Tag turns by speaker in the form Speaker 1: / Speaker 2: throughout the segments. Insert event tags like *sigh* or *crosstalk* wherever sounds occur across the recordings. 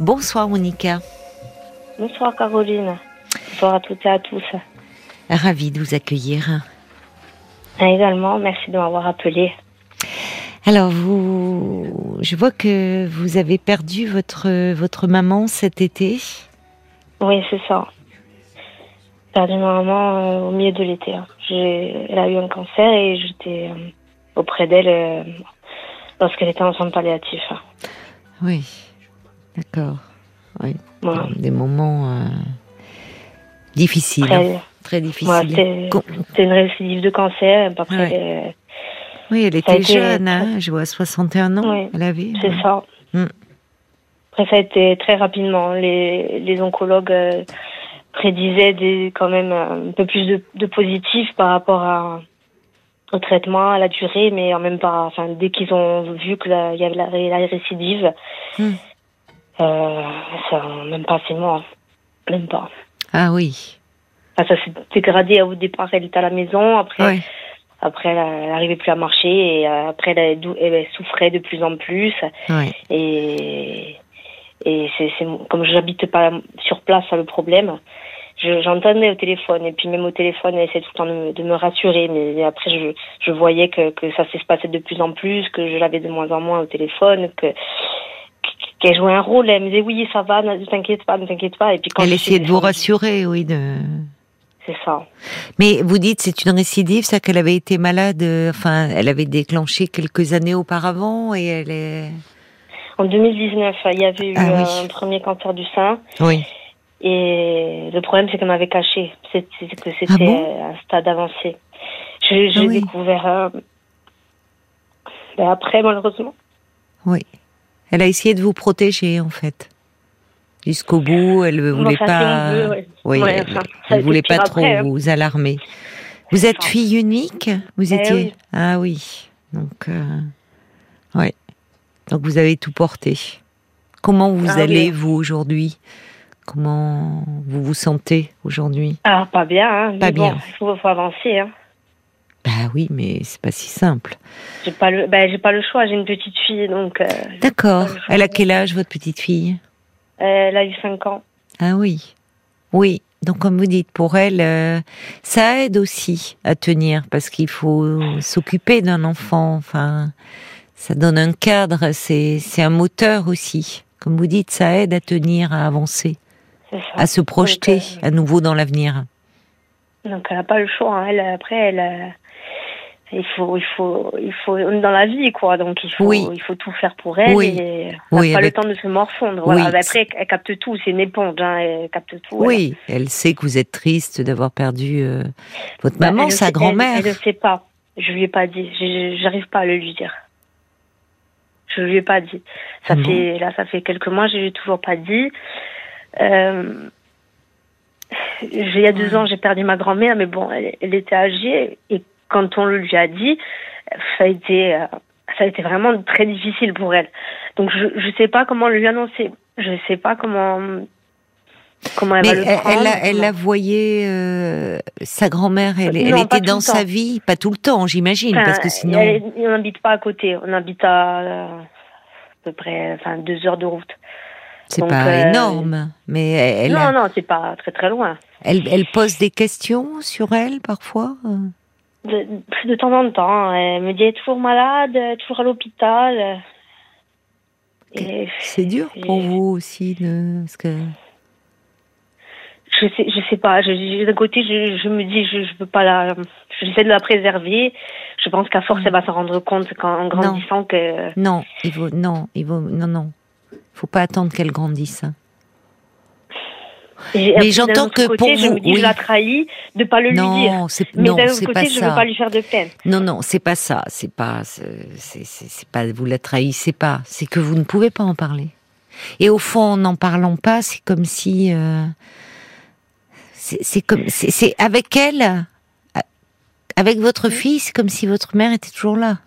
Speaker 1: Bonsoir Monica.
Speaker 2: Bonsoir Caroline. Bonsoir à toutes et à tous.
Speaker 1: Ravie de vous accueillir.
Speaker 2: Également, merci de m'avoir appelé.
Speaker 1: Alors vous, je vois que vous avez perdu votre votre maman cet été.
Speaker 2: Oui, c'est ça. Perdu ma maman euh, au milieu de l'été. hein. Elle a eu un cancer et j'étais euh, auprès d'elle euh, lorsqu'elle était en soins palliatifs. hein.
Speaker 1: Oui, d'accord. Oui,
Speaker 2: Voilà.
Speaker 1: des moments euh, difficiles,
Speaker 2: Très-
Speaker 1: hein, très difficiles.
Speaker 2: C'était
Speaker 1: Com-
Speaker 2: une récidive de cancer. Après,
Speaker 1: Ouais.
Speaker 2: euh,
Speaker 1: oui, elle était
Speaker 2: été
Speaker 1: jeune,
Speaker 2: très-
Speaker 1: hein, je vois 61 ans,
Speaker 2: Oui,
Speaker 1: elle avait.
Speaker 2: c'est
Speaker 1: ouais.
Speaker 2: ça.
Speaker 1: Mm.
Speaker 2: Après, ça a été très rapidement. Les, les oncologues euh, prédisaient des, quand même un peu plus de, de positif par rapport à, au traitement, à la durée, mais en même pas. Enfin, dès qu'ils ont vu que la- il y avait la, la récidive,
Speaker 1: Mm.
Speaker 2: Euh, ça même pas six mois, même pas.
Speaker 1: Ah oui,
Speaker 2: Enfin, ça s'est dégradé au départ. Elle était à la maison, après.
Speaker 1: ouais.
Speaker 2: Après, elle n'arrivait plus à marcher et euh, après, elle, souffrait de plus en plus.
Speaker 1: ouais.
Speaker 2: Et, et c'est, comme j'habite pas sur place, ça le problème. Je, j'entendais au téléphone et puis même au téléphone, elle essayait tout le temps de me, de me rassurer. Mais après, je, je voyais que, que ça s'est passé de plus en plus, que je l'avais de moins en moins au téléphone, que qu'elle jouait un rôle. Elle me disait oui, ça va, ne t'inquiète pas, ne t'inquiète pas. Et puis quand
Speaker 1: Elle essayait de vous rassurer, oui. De...
Speaker 2: C'est ça.
Speaker 1: Mais vous dites c'est une récidive, ça qu'elle avait été malade, enfin, elle avait déclenché quelques années auparavant et elle est.
Speaker 2: En 2019, il y avait eu
Speaker 1: Ah oui.
Speaker 2: un premier cancer du sein.
Speaker 1: Oui.
Speaker 2: Et le problème, c'est qu'elle m'avait caché. C'est que c'était
Speaker 1: Ah bon?
Speaker 2: un stade avancé. Je- J'ai
Speaker 1: Ah oui.
Speaker 2: découvert euh, ben après, malheureusement.
Speaker 1: Oui. Elle a essayé de vous protéger en fait. Jusqu'au bout, elle ne voulait
Speaker 2: Enfin,
Speaker 1: pas.
Speaker 2: si on veut, ouais.
Speaker 1: Oui,
Speaker 2: Ouais,
Speaker 1: elle,
Speaker 2: enfin,
Speaker 1: voulait pas trop
Speaker 2: après, hein.
Speaker 1: vous alarmer. Vous êtes fille unique Vous
Speaker 2: Eh
Speaker 1: étiez
Speaker 2: oui.
Speaker 1: Ah oui. Donc, euh... ouais. Donc vous avez tout porté. Comment vous
Speaker 2: Ah oui.
Speaker 1: allez vous aujourd'hui? Comment vous vous sentez aujourd'hui?
Speaker 2: Ah, pas bien. Hein.
Speaker 1: Pas
Speaker 2: bon,
Speaker 1: bien.
Speaker 2: Il faut, faut avancer. Hein.
Speaker 1: Bah oui, mais c'est pas si simple.
Speaker 2: J'ai pas le, ben, j'ai pas le choix. J'ai une petite fille, donc euh,
Speaker 1: D'accord. Elle a quel âge votre petite fille?
Speaker 2: Elle a eu 5 ans.
Speaker 1: Ah oui. Oui. Donc comme vous dites, pour elle, euh, ça aide aussi à tenir parce qu'il faut s'occuper d'un enfant. Enfin, ça donne un cadre. C'est c'est un moteur aussi. Comme vous dites, ça aide à tenir, à avancer,
Speaker 2: C'est ça.
Speaker 1: à se projeter
Speaker 2: Donc, euh,
Speaker 1: à nouveau dans l'avenir.
Speaker 2: Donc elle a pas le choix. hein. Elle, après, elle, il faut, il faut, il faut, on est dans la vie, quoi. Donc il faut,
Speaker 1: Oui.
Speaker 2: il faut tout faire pour elle.
Speaker 1: Oui.
Speaker 2: Et elle
Speaker 1: Oui,
Speaker 2: pas
Speaker 1: avec-
Speaker 2: le temps de se morfondre. Voilà. Mais Après, elle, capte tout. C'est une éponge. Hein. Elle capte tout.
Speaker 1: Oui, elle sait que vous êtes triste d'avoir perdu euh, votre
Speaker 2: Bah,
Speaker 1: maman, sa grand-mère.
Speaker 2: Elle, le sait pas. Je lui ai pas dit. J'arrive pas à le lui dire. Je lui ai pas dit. Ça fait là, ça fait quelques mois. Je lui ai toujours pas dit. Euh, il y a deux ans, j'ai perdu ma grand-mère, mais bon, elle, elle était âgée et quand on le lui a dit, ça a été, euh, ça a été vraiment très difficile pour elle. Donc je je sais pas comment lui annoncer. Je sais pas comment comment elle
Speaker 1: Mais
Speaker 2: va le
Speaker 1: elle,
Speaker 2: prendre.
Speaker 1: elle, la- elle la
Speaker 2: comment-
Speaker 1: voyait, euh, sa grand-mère, elle,
Speaker 2: Non,
Speaker 1: était dans sa
Speaker 2: temps.
Speaker 1: vie, pas tout le temps, j'imagine, parce que sinon.
Speaker 2: elle- on n'habite pas à côté. On habite à, euh, à peu près, enfin, deux heures de route.
Speaker 1: C'est pas
Speaker 2: euh,
Speaker 1: énorme, mais elle,
Speaker 2: non,
Speaker 1: a-
Speaker 2: non, c'est pas très très loin.
Speaker 1: elle, elle pose des questions sur elle parfois.
Speaker 2: De, de temps en temps, elle me dit elle est toujours malade, toujours à l'hôpital.
Speaker 1: C'est dur pour vous aussi, de, parce que
Speaker 2: je sais, je sais pas. D'un côté, je, je me dis, je, je peux pas la, j'essaie de la préserver. Je pense qu'à force, elle va s'en rendre compte quand, en grandissant que.
Speaker 1: non, il vaut, non, il vaut, non, non, faut pas attendre qu'elle grandisse. hein. Mais j'entends que
Speaker 2: côté,
Speaker 1: pour
Speaker 2: je
Speaker 1: vous,
Speaker 2: me dis,
Speaker 1: oui.
Speaker 2: je la trahis de pas le lui dire.
Speaker 1: Non, c'est
Speaker 2: Mais
Speaker 1: non,
Speaker 2: d'un autre
Speaker 1: c'est
Speaker 2: côté,
Speaker 1: pas
Speaker 2: je
Speaker 1: ça.
Speaker 2: veux pas lui faire de peine.
Speaker 1: Non, non, c'est pas ça. C'est pas, c'est, vous la trahissez pas. C'est que vous ne pouvez pas en parler. Et au fond, en n'en parlant pas, c'est comme si, euh, c'est, comme, c'est, c'est avec elle, euh, avec votre fille, c'est comme si votre mère était toujours là.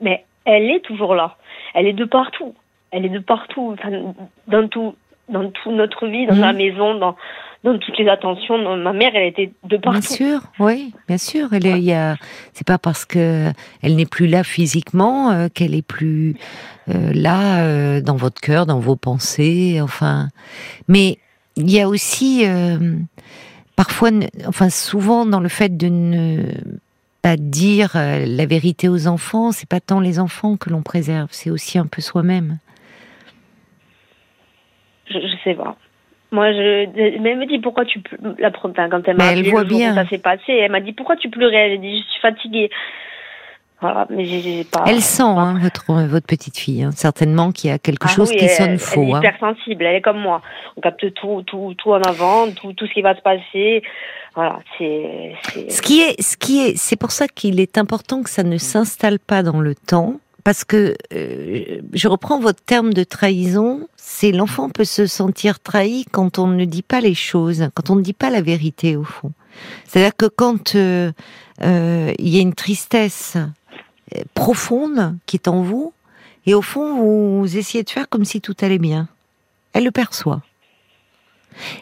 Speaker 2: Mais elle est toujours là. Elle est de partout. Elle est de partout. Enfin, dans tout. Dans toute notre vie, dans la maison, dans, dans toutes les attentions. Ma mère, elle était de partout.
Speaker 1: Bien sûr, oui, bien sûr. Elle est, y a, c'est pas parce que elle n'est plus là physiquement euh, qu'elle est plus euh, là euh, dans votre cœur, dans vos pensées. Enfin, mais il y a aussi parfois, enfin souvent dans le fait de ne pas dire la vérité aux enfants, c'est pas tant les enfants que l'on préserve, c'est aussi un peu soi-même.
Speaker 2: Je, je sais pas. Moi, je, mais elle me dit pourquoi tu la quand elle m'a
Speaker 1: appelé le jour
Speaker 2: ça s'est passé, elle m'a dit pourquoi tu pleurais? Elle dit je suis fatiguée. Voilà, mais j'ai pas.
Speaker 1: Elle sent hein, votre votre petite fille, hein, certainement qu'il y a quelque ah chose qui sonne faux.
Speaker 2: Elle est
Speaker 1: hein.
Speaker 2: hyper sensible, elle est comme moi. On capte tout tout tout en avant, tout tout ce qui va se passer. Voilà, c'est.
Speaker 1: Ce qui est ce qui est, c'est pour ça qu'il est important que ça ne s'installe pas dans le temps parce que euh, je reprends votre terme de trahison, c'est l'enfant peut se sentir trahi quand on ne dit pas les choses, quand on ne dit pas la vérité au fond. C'est-à-dire que quand euh, euh, il y a une tristesse profonde qui est en vous, et au fond vous, essayez de faire comme si tout allait bien, elle le perçoit.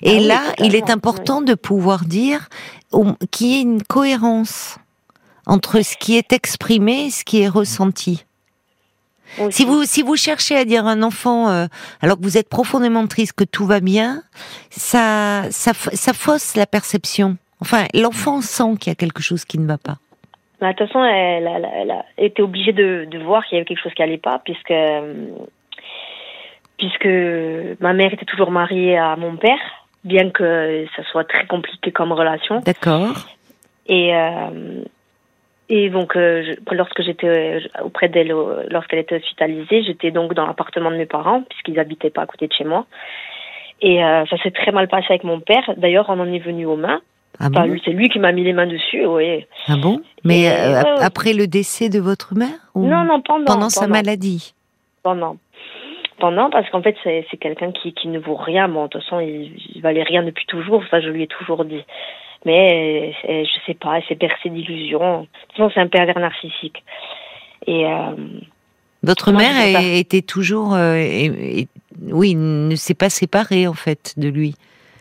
Speaker 1: Et ah là, il est important de pouvoir dire qu'il y ait une cohérence entre ce qui est exprimé et ce qui est ressenti. Si vous si vous cherchez à dire à un enfant euh, alors que vous êtes profondément triste que tout va bien, ça ça, ça fausse la perception. Enfin, l'enfant sent qu'il y a quelque chose qui ne va pas.
Speaker 2: Bah, de toute façon, elle, elle, a été obligée de, de voir qu'il y avait quelque chose qui allait pas, puisque puisque ma mère était toujours mariée à mon père, bien que ça soit très compliqué comme relation.
Speaker 1: D'accord.
Speaker 2: Et euh, et donc, euh, lorsque j'étais euh, auprès d'elle, euh, lorsqu'elle était hospitalisée, j'étais donc dans l'appartement de mes parents, puisqu'ils habitaient pas à côté de chez moi. Et ça s'est très mal passé avec mon père. D'ailleurs, on en est venu aux mains. Ah bon? C'est lui qui m'a mis les mains dessus, oui.
Speaker 1: Ah bon? Mais après le décès de votre mère
Speaker 2: ou Non, non, pendant.
Speaker 1: Pendant sa maladie?
Speaker 2: Pendant. Pendant, parce qu'en fait, c'est quelqu'un qui, qui ne vaut rien. Bon, de toute façon, il, il valait rien depuis toujours. Ça, je lui ai toujours dit mais euh, je sais pas, elle s'est percée d'illusions. De toute façon, c'est un pervers narcissique. Et euh,
Speaker 1: votre mère était toujours, euh, oui, ne s'est pas séparée en fait de lui.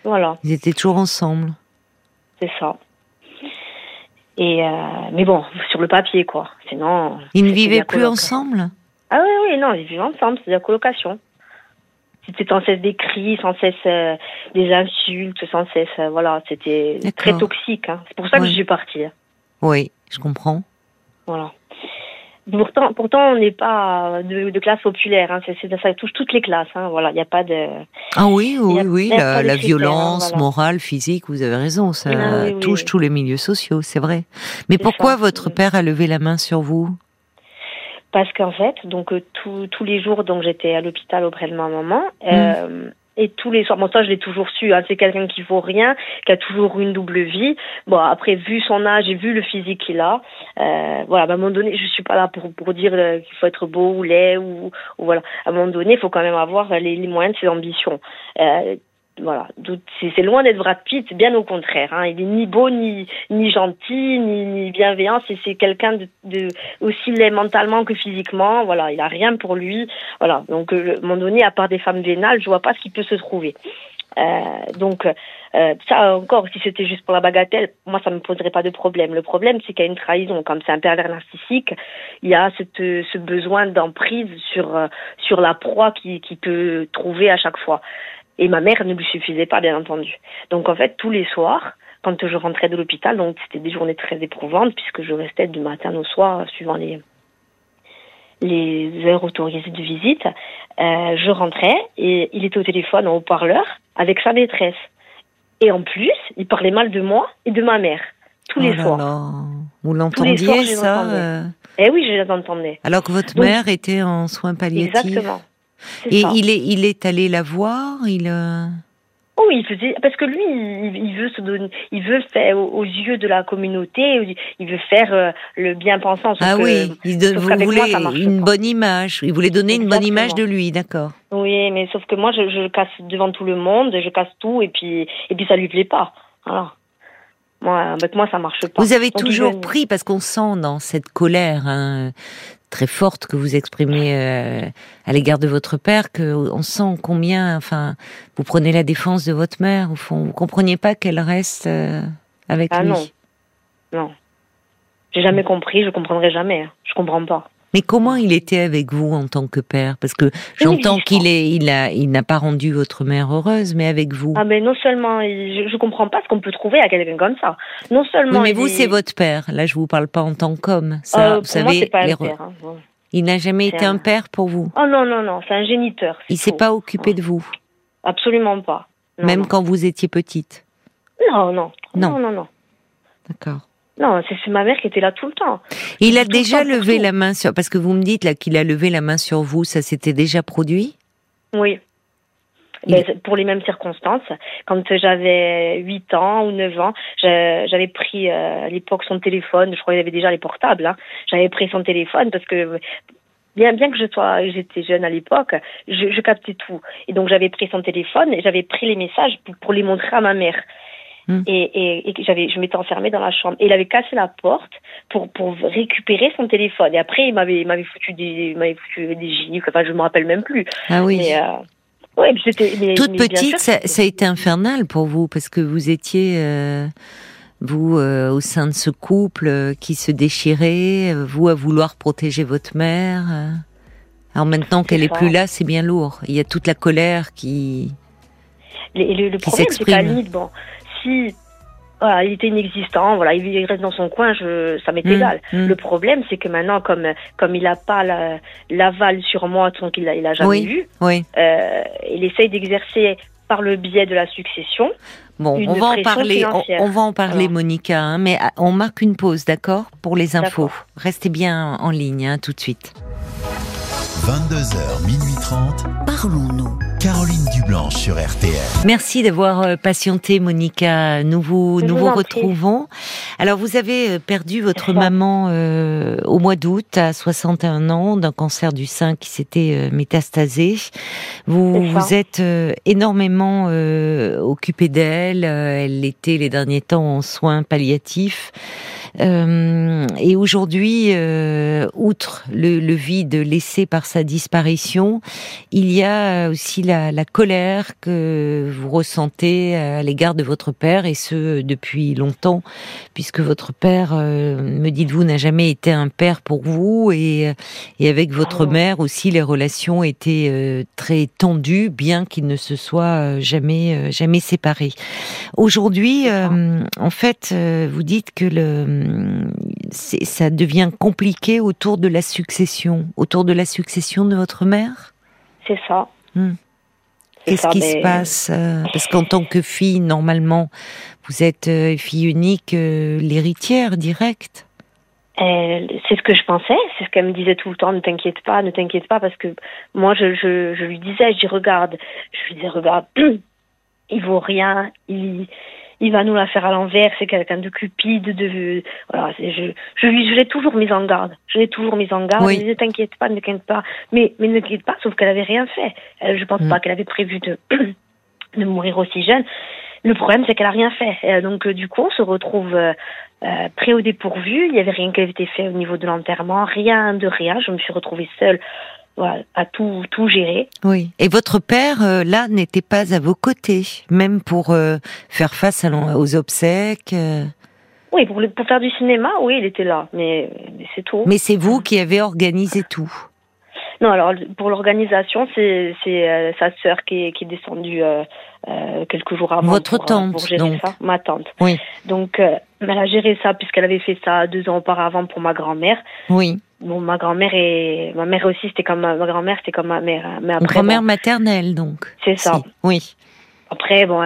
Speaker 2: Voilà.
Speaker 1: Ils étaient toujours ensemble.
Speaker 2: C'est ça. Et mais bon, sur le papier quoi. Sinon.
Speaker 1: Ils ne vivaient plus ensemble?
Speaker 2: Ah oui oui non, ils vivaient ensemble, c'est la colocation. C'était sans cesse des cris, sans cesse euh, des insultes, sans cesse, euh, voilà, c'était très toxique. Hein. C'est pour ça que je suis partie. Hein.
Speaker 1: Oui, je comprends.
Speaker 2: Voilà. Pourtant, pourtant, on n'est pas de, classe populaire. Hein. C'est, ça touche toutes les classes. Hein. Voilà, il n'y a pas de.
Speaker 1: Ah oui, oui, oui. La, violence morale, physique, vous avez raison. Ça ah touche tous les milieux sociaux, c'est vrai. Mais pourquoi votre père a levé la main sur vous?
Speaker 2: Parce qu'en fait, donc euh, tous les jours, donc j'étais à l'hôpital auprès de ma maman. Mm. Euh, et tous les soirs, bon ça je l'ai toujours su, hein, c'est quelqu'un qui vaut rien, qui a toujours une double vie. Bon après vu son âge et vu le physique qu'il a, euh, voilà, à un moment donné, je suis pas là pour pour dire euh, qu'il faut être beau ou laid ou, ou, voilà. À un moment donné, il faut quand même avoir les, les moyens de ses ambitions. Voilà, c'est loin d'être Brad Pitt, bien au contraire. Hein. Il est ni beau, ni, ni gentil, ni, ni bienveillant. C'est quelqu'un de, de, aussi laid mentalement que physiquement. Voilà, il a rien pour lui. Voilà, donc euh, à un moment donné, à part des femmes vénales, je vois pas ce qui peut se trouver. Euh, donc euh, ça encore, si c'était juste pour la bagatelle, moi ça me poserait pas de problème. Le problème, c'est qu'il y a une trahison. Comme c'est un pervers narcissique, il y a cette, ce besoin d'emprise sur euh, sur la proie qui, qui peut trouver à chaque fois. Et ma mère ne lui suffisait pas, bien entendu. Donc en fait, tous les soirs, quand je rentrais de l'hôpital, donc c'était des journées très éprouvantes puisque je restais du matin au soir suivant les les heures autorisées de visite, euh, je rentrais et il était au téléphone en haut-parleur avec sa maîtresse. Et en plus, il parlait mal de moi et de ma mère tous les oh soirs.
Speaker 1: Vous l'entendiez ça euh
Speaker 2: Eh oui, je l'entendais.
Speaker 1: Alors que votre mère était en soins palliatifs.
Speaker 2: Exactement.
Speaker 1: Et il est, il est allé la voir, il. Euh,
Speaker 2: oh, il faisait parce que lui, il, veut se donner, il veut faire aux, yeux de la communauté, il veut faire euh, le bien pensant.
Speaker 1: Ah oui, il vous voulez une bonne image. Il voulait donner une bonne image de lui, d'accord.
Speaker 2: Oui, mais sauf que moi, je, je casse devant tout le monde, je casse tout, et puis, et puis ça lui plaît pas. Voilà. Moi, avec moi, ça marche pas.
Speaker 1: Vous avez toujours pris, parce qu'on sent dans cette colère, hein, très forte que vous exprimez euh, à l'égard de votre père que on sent combien, enfin, vous prenez la défense de votre mère. Au fond, vous compreniez pas qu'elle reste euh, avec
Speaker 2: Ah
Speaker 1: lui?
Speaker 2: non. Non. J'ai jamais compris, je comprendrai jamais. hein. Je comprends pas.
Speaker 1: Mais comment il était avec vous en tant que père? Parce que j'entends qu'il est, il a, il n'a pas rendu votre mère heureuse, mais avec vous.
Speaker 2: Ah, mais non seulement, je, je comprends pas ce qu'on peut trouver à quelqu'un comme ça. Non
Speaker 1: oui,
Speaker 2: seulement.
Speaker 1: mais vous,
Speaker 2: est-
Speaker 1: c'est votre père. Là, je vous parle pas en tant qu'homme. Ça,
Speaker 2: Euh,
Speaker 1: vous
Speaker 2: pour
Speaker 1: savez,
Speaker 2: moi, pas
Speaker 1: les
Speaker 2: père. hein.
Speaker 1: Il n'a jamais été un
Speaker 2: un-
Speaker 1: père pour vous?
Speaker 2: Oh non, non, non, c'est un géniteur.
Speaker 1: Il s'est pas occupé de vous,
Speaker 2: Absolument pas. Non,
Speaker 1: même
Speaker 2: non.
Speaker 1: quand vous étiez petite?
Speaker 2: Non, non.
Speaker 1: Non.
Speaker 2: Non, non, non.
Speaker 1: D'accord.
Speaker 2: Non, c'est ma mère qui était là tout le temps.
Speaker 1: Il a
Speaker 2: Tout
Speaker 1: déjà
Speaker 2: temps
Speaker 1: levé la main sur, parce que vous me dites là qu'il a levé la main sur vous, ça s'était déjà produit?
Speaker 2: Oui.
Speaker 1: Il-
Speaker 2: Ben, pour les mêmes circonstances. Quand j'avais 8 ans ou 9 ans, j'avais pris euh, à l'époque son téléphone, je crois qu'il avait déjà les portables, hein. j'avais pris son téléphone parce que bien, bien que je sois, j'étais jeune à l'époque, je, je captais tout. Et donc j'avais pris son téléphone et j'avais pris les messages pour, pour les montrer à ma mère.
Speaker 1: Hmm.
Speaker 2: Et, et, j'avais, je m'étais enfermée dans la chambre. Et il avait cassé la porte pour, pour récupérer son téléphone. Et après, il m'avait, il m'avait foutu des, il m'avait foutu des. Enfin, je me rappelle même plus.
Speaker 1: Ah oui.
Speaker 2: Mais, euh, ouais, mais
Speaker 1: Toute
Speaker 2: mais
Speaker 1: petite,
Speaker 2: sûr,
Speaker 1: ça, a été infernal pour vous parce que vous étiez euh, vous euh, au sein de ce couple euh, qui se déchirait, euh, vous à vouloir protéger votre mère. Alors maintenant qu'elle est plus là, c'est bien lourd. Il y a toute la colère qui.
Speaker 2: Et le, le
Speaker 1: qui
Speaker 2: problème, c'est bon, si voilà, il était inexistant, voilà, il reste dans son coin, je, ça m'est
Speaker 1: Mm,
Speaker 2: égal.
Speaker 1: mm.
Speaker 2: Le problème, c'est que maintenant, comme comme il n'a pas la- l'aval sur moi, tant qu'il a, il a jamais
Speaker 1: Oui.
Speaker 2: eu,
Speaker 1: Oui.
Speaker 2: euh, il essaye d'exercer par le biais de la succession.
Speaker 1: Bon,
Speaker 2: Une
Speaker 1: on va en parler. On,
Speaker 2: financière.
Speaker 1: on va en parler,
Speaker 2: Voilà.
Speaker 1: Monica. hein, mais ah, on marque une pause, d'accord, pour les infos. Restez bien en ligne, hein, tout de suite.
Speaker 3: 22h, minuit 30.
Speaker 4: Parlons-nous.
Speaker 3: Caroline Dublanche sur RTL.
Speaker 1: Merci d'avoir euh, patienté, Monica. Nous vous, nous
Speaker 2: vous
Speaker 1: vous
Speaker 2: en prie.
Speaker 1: retrouvons. Alors, vous avez euh, perdu votre maman euh, au mois d'août, à 61 ans, d'un cancer du sein qui s'était euh, métastasé. Vous vous êtes euh, énormément euh, occupé d'elle. Euh, elle était les derniers temps en soins palliatifs. Euh, et aujourd'hui, euh, outre le, le vide laissé par sa disparition, il y a aussi la, la colère que vous ressentez à l'égard de votre père, et ce depuis longtemps, puisque votre père, euh, me dites-vous, n'a jamais été un père pour vous, et, et avec votre
Speaker 2: Oh.
Speaker 1: mère aussi, les relations étaient euh, très tendues, bien qu'ils ne se soient jamais, jamais séparés. Aujourd'hui, euh, en fait, euh, vous dites que le, ça devient compliqué autour de la succession, autour de la succession de votre mère?
Speaker 2: C'est ça.
Speaker 1: Hmm. Qu'est-ce qui se passe euh, Parce qu'en tant que fille, normalement, vous êtes euh, fille unique, euh, l'héritière directe.
Speaker 2: C'est ce que je pensais, c'est ce qu'elle me disait tout le temps, ne t'inquiète pas, ne t'inquiète pas, parce que moi, je, je, je lui disais, je dis, regarde, je lui disais, regarde, *clears throat* il vaut rien, il, il va nous la faire à l'envers, c'est quelqu'un de cupide, de, voilà, je, je lui, je l'ai toujours mise en garde, je l'ai toujours mise en garde,
Speaker 1: Oui.
Speaker 2: je disais, t'inquiète pas, ne t'inquiète pas, mais, mais ne t'inquiète pas, sauf qu'elle avait rien fait, Elle, je pense
Speaker 1: Mm.
Speaker 2: pas qu'elle avait prévu de, *clears throat* de mourir aussi jeune, le problème, c'est qu'elle a rien fait. Euh, donc, euh, du coup, on se retrouve euh, euh, prêt au dépourvu. Il n'y avait rien qui avait été fait au niveau de l'enterrement, rien de rien. Je me suis retrouvée seule voilà, à tout, tout gérer.
Speaker 1: Oui. Et votre père, euh, là, n'était pas à vos côtés, même pour euh, faire face à aux obsèques. euh.
Speaker 2: Oui, pour, le- pour faire du cinéma, oui, il était là, mais, mais c'est tout.
Speaker 1: Mais c'est vous qui avez organisé tout.
Speaker 2: Non, alors pour l'organisation, c'est euh, sa sœur qui est, qui est descendue euh, euh, quelques jours avant.
Speaker 1: Votre
Speaker 2: pour, euh,
Speaker 1: tante,
Speaker 2: pour gérer
Speaker 1: donc.
Speaker 2: ça. Ma tante.
Speaker 1: Oui.
Speaker 2: Donc, euh, elle a géré ça puisqu'elle avait fait ça deux ans auparavant pour ma grand-mère.
Speaker 1: Oui.
Speaker 2: Bon, ma grand-mère et ma mère aussi, c'était comme ma, ma grand-mère, c'était comme ma mère. hein. Mais après,
Speaker 1: grand-mère
Speaker 2: bon,
Speaker 1: maternelle, donc.
Speaker 2: c'est ça.
Speaker 1: Si. Oui.
Speaker 2: Après, bon,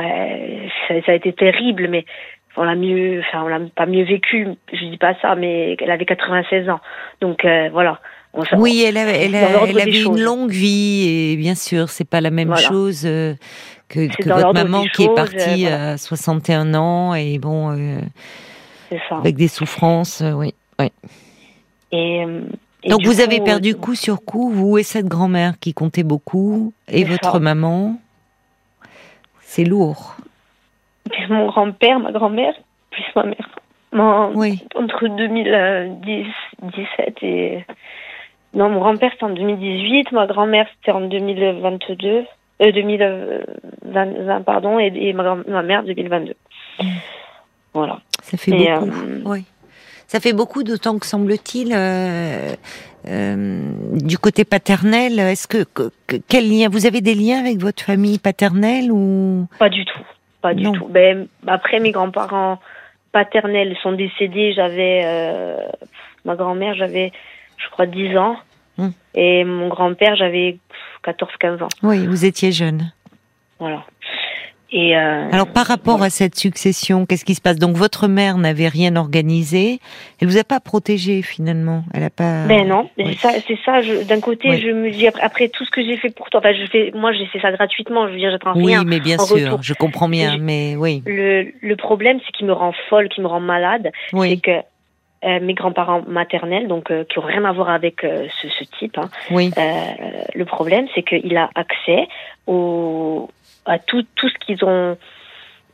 Speaker 2: ça, ça a été terrible, mais on l'a mieux, enfin, on l'a pas mieux vécu. Je dis pas ça, mais elle avait 96 ans, donc euh, voilà. On,
Speaker 1: Oui, elle, a- elle avait une longue vie et bien sûr, c'est pas la même
Speaker 2: Voilà.
Speaker 1: chose euh, que, votre maman qui est partie
Speaker 2: euh, voilà.
Speaker 1: à 61 ans et bon, euh,
Speaker 2: ça.
Speaker 1: avec des souffrances, euh, oui.
Speaker 2: Et, et
Speaker 1: Donc vous avez perdu coup sur coup, vous et cette grand-mère qui comptait beaucoup et votre
Speaker 2: ça.
Speaker 1: maman? C'est lourd.
Speaker 2: Puis mon grand-père, ma grand-mère, plus ma mère. Mon-
Speaker 1: Oui.
Speaker 2: Entre 2010, 17 et Non, mon grand-père c'était en 2018, ma grand-mère c'était en 2022, euh, 2020, pardon, et, et ma, ma mère 2022. Voilà.
Speaker 1: Ça fait
Speaker 2: Et,
Speaker 1: beaucoup.
Speaker 2: euh,
Speaker 1: Oui. Ça fait beaucoup, d'autant que semble-t-il, euh, euh, du côté paternel, est-ce que, que- que- quel lien Vous avez des liens avec votre famille paternelle ou?
Speaker 2: Pas du tout. Pas du tout. Ben, après, mes grands-parents paternels sont décédés. J'avais. euh, ma grand-mère, j'avais, je crois, 10 ans.
Speaker 1: Hmm.
Speaker 2: Et mon grand-père, j'avais 14-15 ans.
Speaker 1: Oui, vous étiez jeune.
Speaker 2: Voilà. Et. euh,
Speaker 1: Alors par rapport
Speaker 2: voilà.
Speaker 1: à cette succession, qu'est-ce qui se passe? Donc votre mère n'avait rien organisé, elle vous a pas protégé finalement, elle a pas.
Speaker 2: Ben non,
Speaker 1: Oui.
Speaker 2: c'est ça. C'est ça D'un côté,
Speaker 1: Oui.
Speaker 2: je me dis après, après tout ce que j'ai fait pour toi. Enfin, je fais. Moi, j'ai fait ça gratuitement. Je veux dire, j'attends
Speaker 1: Oui,
Speaker 2: rien.
Speaker 1: mais bien
Speaker 2: en
Speaker 1: sûr,
Speaker 2: retour.
Speaker 1: je comprends bien, mais oui,
Speaker 2: Le, le problème, c'est qu'il me rend folle, qu'il me rend malade. c'est
Speaker 1: oui,
Speaker 2: que euh, mes grands-parents maternels, donc euh, qui ont rien à voir avec euh, ce, ce type, hein,
Speaker 1: oui,
Speaker 2: le problème, c'est qu'il a accès au, à tout, tout ce qu'ils ont.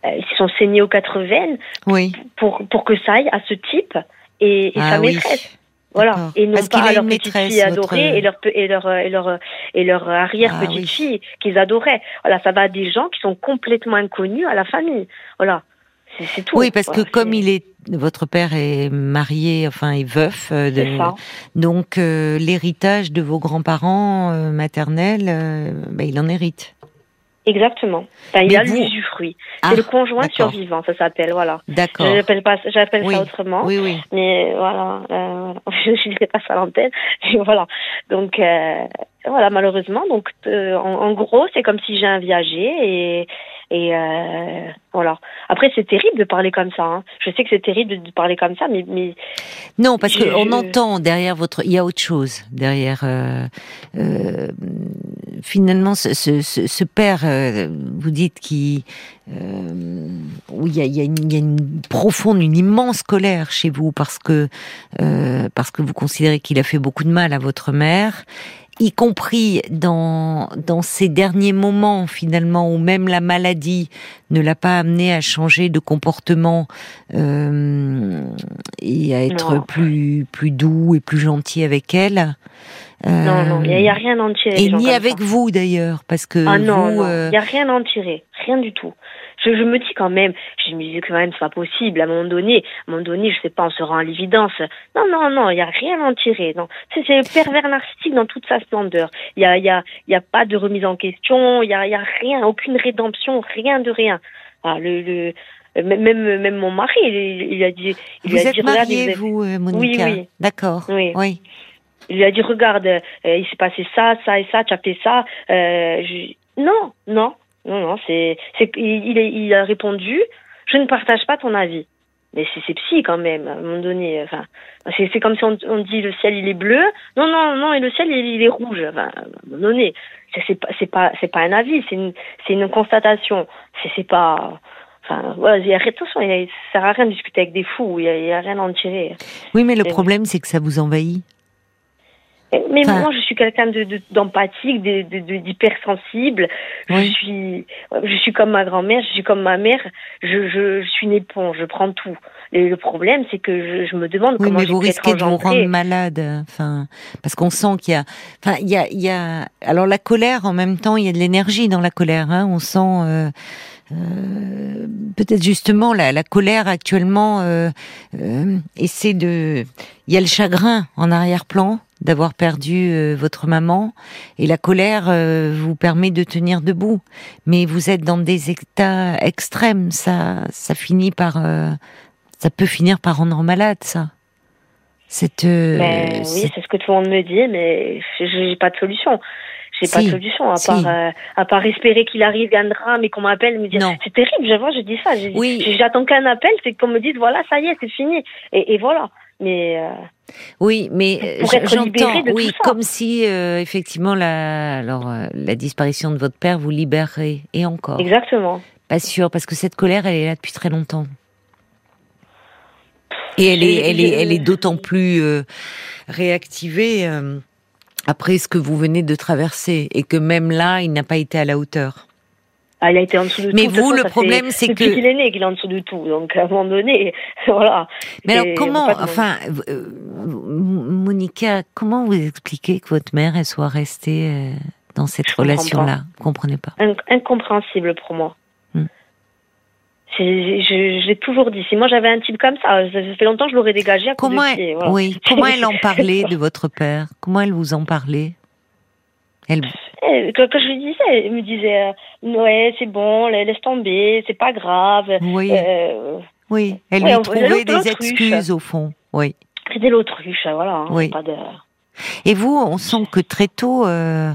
Speaker 2: ils sont saignés aux quatre veines
Speaker 1: oui.
Speaker 2: pour, pour que ça aille à ce type et, et
Speaker 1: Ah
Speaker 2: sa
Speaker 1: oui.
Speaker 2: maîtresse. Voilà. Et non
Speaker 1: Parce
Speaker 2: pas à leur petite
Speaker 1: maîtresse,
Speaker 2: fille adorée et leur, pe- et leur, et leur, et leur arrière
Speaker 1: Ah
Speaker 2: petite
Speaker 1: oui.
Speaker 2: fille qu'ils adoraient. Voilà, ça va à des gens qui sont complètement inconnus à la famille. Voilà. C'est- C'est tout.
Speaker 1: Oui, parce que comme il est, votre père est marié, enfin est veuf, euh, de-
Speaker 2: C'est ça.
Speaker 1: donc euh, l'héritage de vos grands-parents euh, maternels, euh, ben, il en hérite.
Speaker 2: Exactement. Enfin, il
Speaker 1: Mais
Speaker 2: a
Speaker 1: vous-
Speaker 2: l'usufruit.
Speaker 1: Ah,
Speaker 2: c'est le conjoint survivant, ça s'appelle. Voilà.
Speaker 1: D'accord.
Speaker 2: J'appelle pas, j'appelle
Speaker 1: Oui.
Speaker 2: ça autrement.
Speaker 1: Oui, oui.
Speaker 2: Mais voilà, euh, voilà. *laughs* je ne dirai pas ça à l'antenne. *laughs* Voilà. Donc euh, voilà, malheureusement. Donc euh, en, en gros, c'est comme si j'ai un viager et et euh, voilà. Après, c'est terrible de parler comme ça. Hein. Je sais que c'est terrible de, parler comme ça, mais mais
Speaker 1: Non, parce qu'on entend derrière votre, il y a autre chose derrière. Finalement, ce, ce, ce- père, euh, vous dites qui, euh, où il y a, y a y a une profonde, une immense colère chez vous parce que euh, parce que vous considérez qu'il a fait beaucoup de mal à votre mère. Y compris dans dans ces derniers moments finalement où même la maladie ne l'a pas amené à changer de comportement euh, et à être
Speaker 2: Non.
Speaker 1: plus plus doux et plus gentil avec elle.
Speaker 2: non, non, il
Speaker 1: Euh,
Speaker 2: n'y a, rien à en tirer.
Speaker 1: et ni avec
Speaker 2: ça.
Speaker 1: vous d'ailleurs, parce que
Speaker 2: Ah non,
Speaker 1: euh,
Speaker 2: il n'y a rien à en tirer, rien du tout. Je, je me dis quand même, je me dis quand même, c'est pas possible. À un moment donné, à un moment donné, je sais pas, on se rend à l'évidence. Non, non, non, il y a rien à en tirer. Non, c'est c'est le pervers narcissique dans toute sa splendeur. Il y a, il y a, y a pas de remise en question. Il y a, y a rien, aucune rédemption, rien de rien. Ah, le, le, même, même mon mari, il, il a dit, il
Speaker 1: vous
Speaker 2: a
Speaker 1: êtes
Speaker 2: dit,
Speaker 1: mariée, vous, euh, Monica.
Speaker 2: Oui, oui.
Speaker 1: D'accord.
Speaker 2: Oui.
Speaker 1: Oui.
Speaker 2: il lui a dit regarde euh, il s'est passé ça ça et ça tu as fait ça euh, je- non non non non c'est c'est il, il, a répondu je ne partage pas ton avis mais c'est c'est psy quand même à un moment donné enfin c'est c'est comme si on, on dit le ciel il est bleu non non non et le ciel il, il est rouge enfin à un moment donné c'est c'est pas c'est pas c'est pas un avis c'est une c'est une constatation c'est c'est pas Enfin, voilà, il y a, attention, il y a- ça sert à rien de discuter avec des fous, il y a, rien à en tirer.
Speaker 1: Oui, mais le problème, c'est que ça vous envahit.
Speaker 2: Mais
Speaker 1: Enfin-
Speaker 2: moi, je suis quelqu'un de, de- d'empathique, de, de, de- d'hypersensible.
Speaker 1: Oui.
Speaker 2: Je suis, je suis comme ma grand-mère, je suis comme ma mère. Je, je, je suis une éponge, je prends tout. Et le problème, c'est que je, je me demande
Speaker 1: Oui,
Speaker 2: comment
Speaker 1: mais vous risquez de vous rendre malade. Enfin, parce qu'on sent qu'il y a, enfin, il y a, il y a. Alors la colère, en même temps, il y a de l'énergie dans la colère. Hein. On sent. euh, euh, peut-être justement la, la colère actuellement euh, euh, essaie de il y a le chagrin en arrière-plan d'avoir perdu euh, votre maman et la colère euh, vous permet de tenir debout mais vous êtes dans des états extrêmes ça ça finit par euh, ça peut finir par rendre malade ça cette euh,
Speaker 2: Mais oui, c'est ce que tout le monde me dit, mais j'ai pas de solution. J'ai pas
Speaker 1: Si,
Speaker 2: de solution à
Speaker 1: si.
Speaker 2: part euh, à part espérer qu'il arrive un drame et qu'on m'appelle me dire
Speaker 1: Non.
Speaker 2: c'est terrible. Je vois, je dis ça.
Speaker 1: Oui.
Speaker 2: J'attends qu'un appel, c'est qu'on me dise voilà, ça y est, c'est fini. Et, et voilà. Mais euh,
Speaker 1: Oui, mais euh, j'entends, oui, comme si euh, effectivement la, alors euh, la disparition de votre père vous libérerait et encore.
Speaker 2: exactement.
Speaker 1: Pas sûr, parce que cette colère, elle est là depuis très longtemps. Et elle est, elle est, elle est d'autant plus réactivée après ce que vous venez de traverser, et que même là, il n'a pas été à la hauteur.
Speaker 2: Ah, il a été en dessous de
Speaker 1: Mais
Speaker 2: tout. Toute
Speaker 1: vous,
Speaker 2: façon,
Speaker 1: le problème, c'est que-
Speaker 2: qu'il est né qu'il est en dessous de tout. Donc, à un moment donné, *laughs* voilà.
Speaker 1: Mais alors comment, enfin, euh, Monica, comment vous expliquez que votre mère elle soit restée euh, dans cette relation-là? Vous comprenez pas?
Speaker 2: Inc- incompréhensible pour moi. C'est- Je, je l'ai toujours dit. Si moi j'avais un type comme ça, ça fait longtemps que je l'aurais dégagé à
Speaker 1: Comment,
Speaker 2: de
Speaker 1: elle,
Speaker 2: pied. voilà.
Speaker 1: oui, comment *laughs* elle en parlait de votre père? Comment elle vous en parlait? Elle,
Speaker 2: Quand, quand je lui disais, elle me disait euh, ouais c'est bon, la- laisse tomber, c'est pas grave.
Speaker 1: oui,
Speaker 2: Euh,
Speaker 1: oui, elle
Speaker 2: ouais,
Speaker 1: lui trouvait des excuses au fond. Oui.
Speaker 2: c'était l'autruche, voilà. hein,
Speaker 1: Oui.
Speaker 2: Pas de...
Speaker 1: Et vous, on sent que très tôt, euh,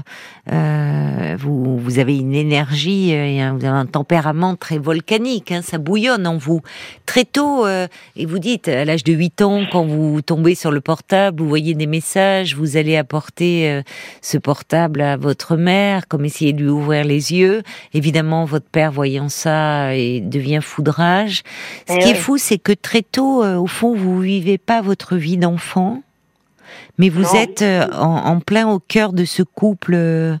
Speaker 1: euh, vous, vous avez une énergie, euh, vous avez un tempérament très volcanique, hein, ça bouillonne en vous. Très tôt, euh, et vous dites, à l'âge de 8 ans, quand vous tombez sur le portable, vous voyez des messages, vous allez apporter euh, ce portable à votre mère, comme essayer de lui ouvrir les yeux. Évidemment, votre père, voyant ça, et devient foudrage. Ce
Speaker 2: Eh
Speaker 1: qui est fou, c'est que très tôt, euh, au fond, vous vivez pas votre vie d'enfant mais vous
Speaker 2: Non.
Speaker 1: êtes euh, en, en plein au cœur de ce couple euh,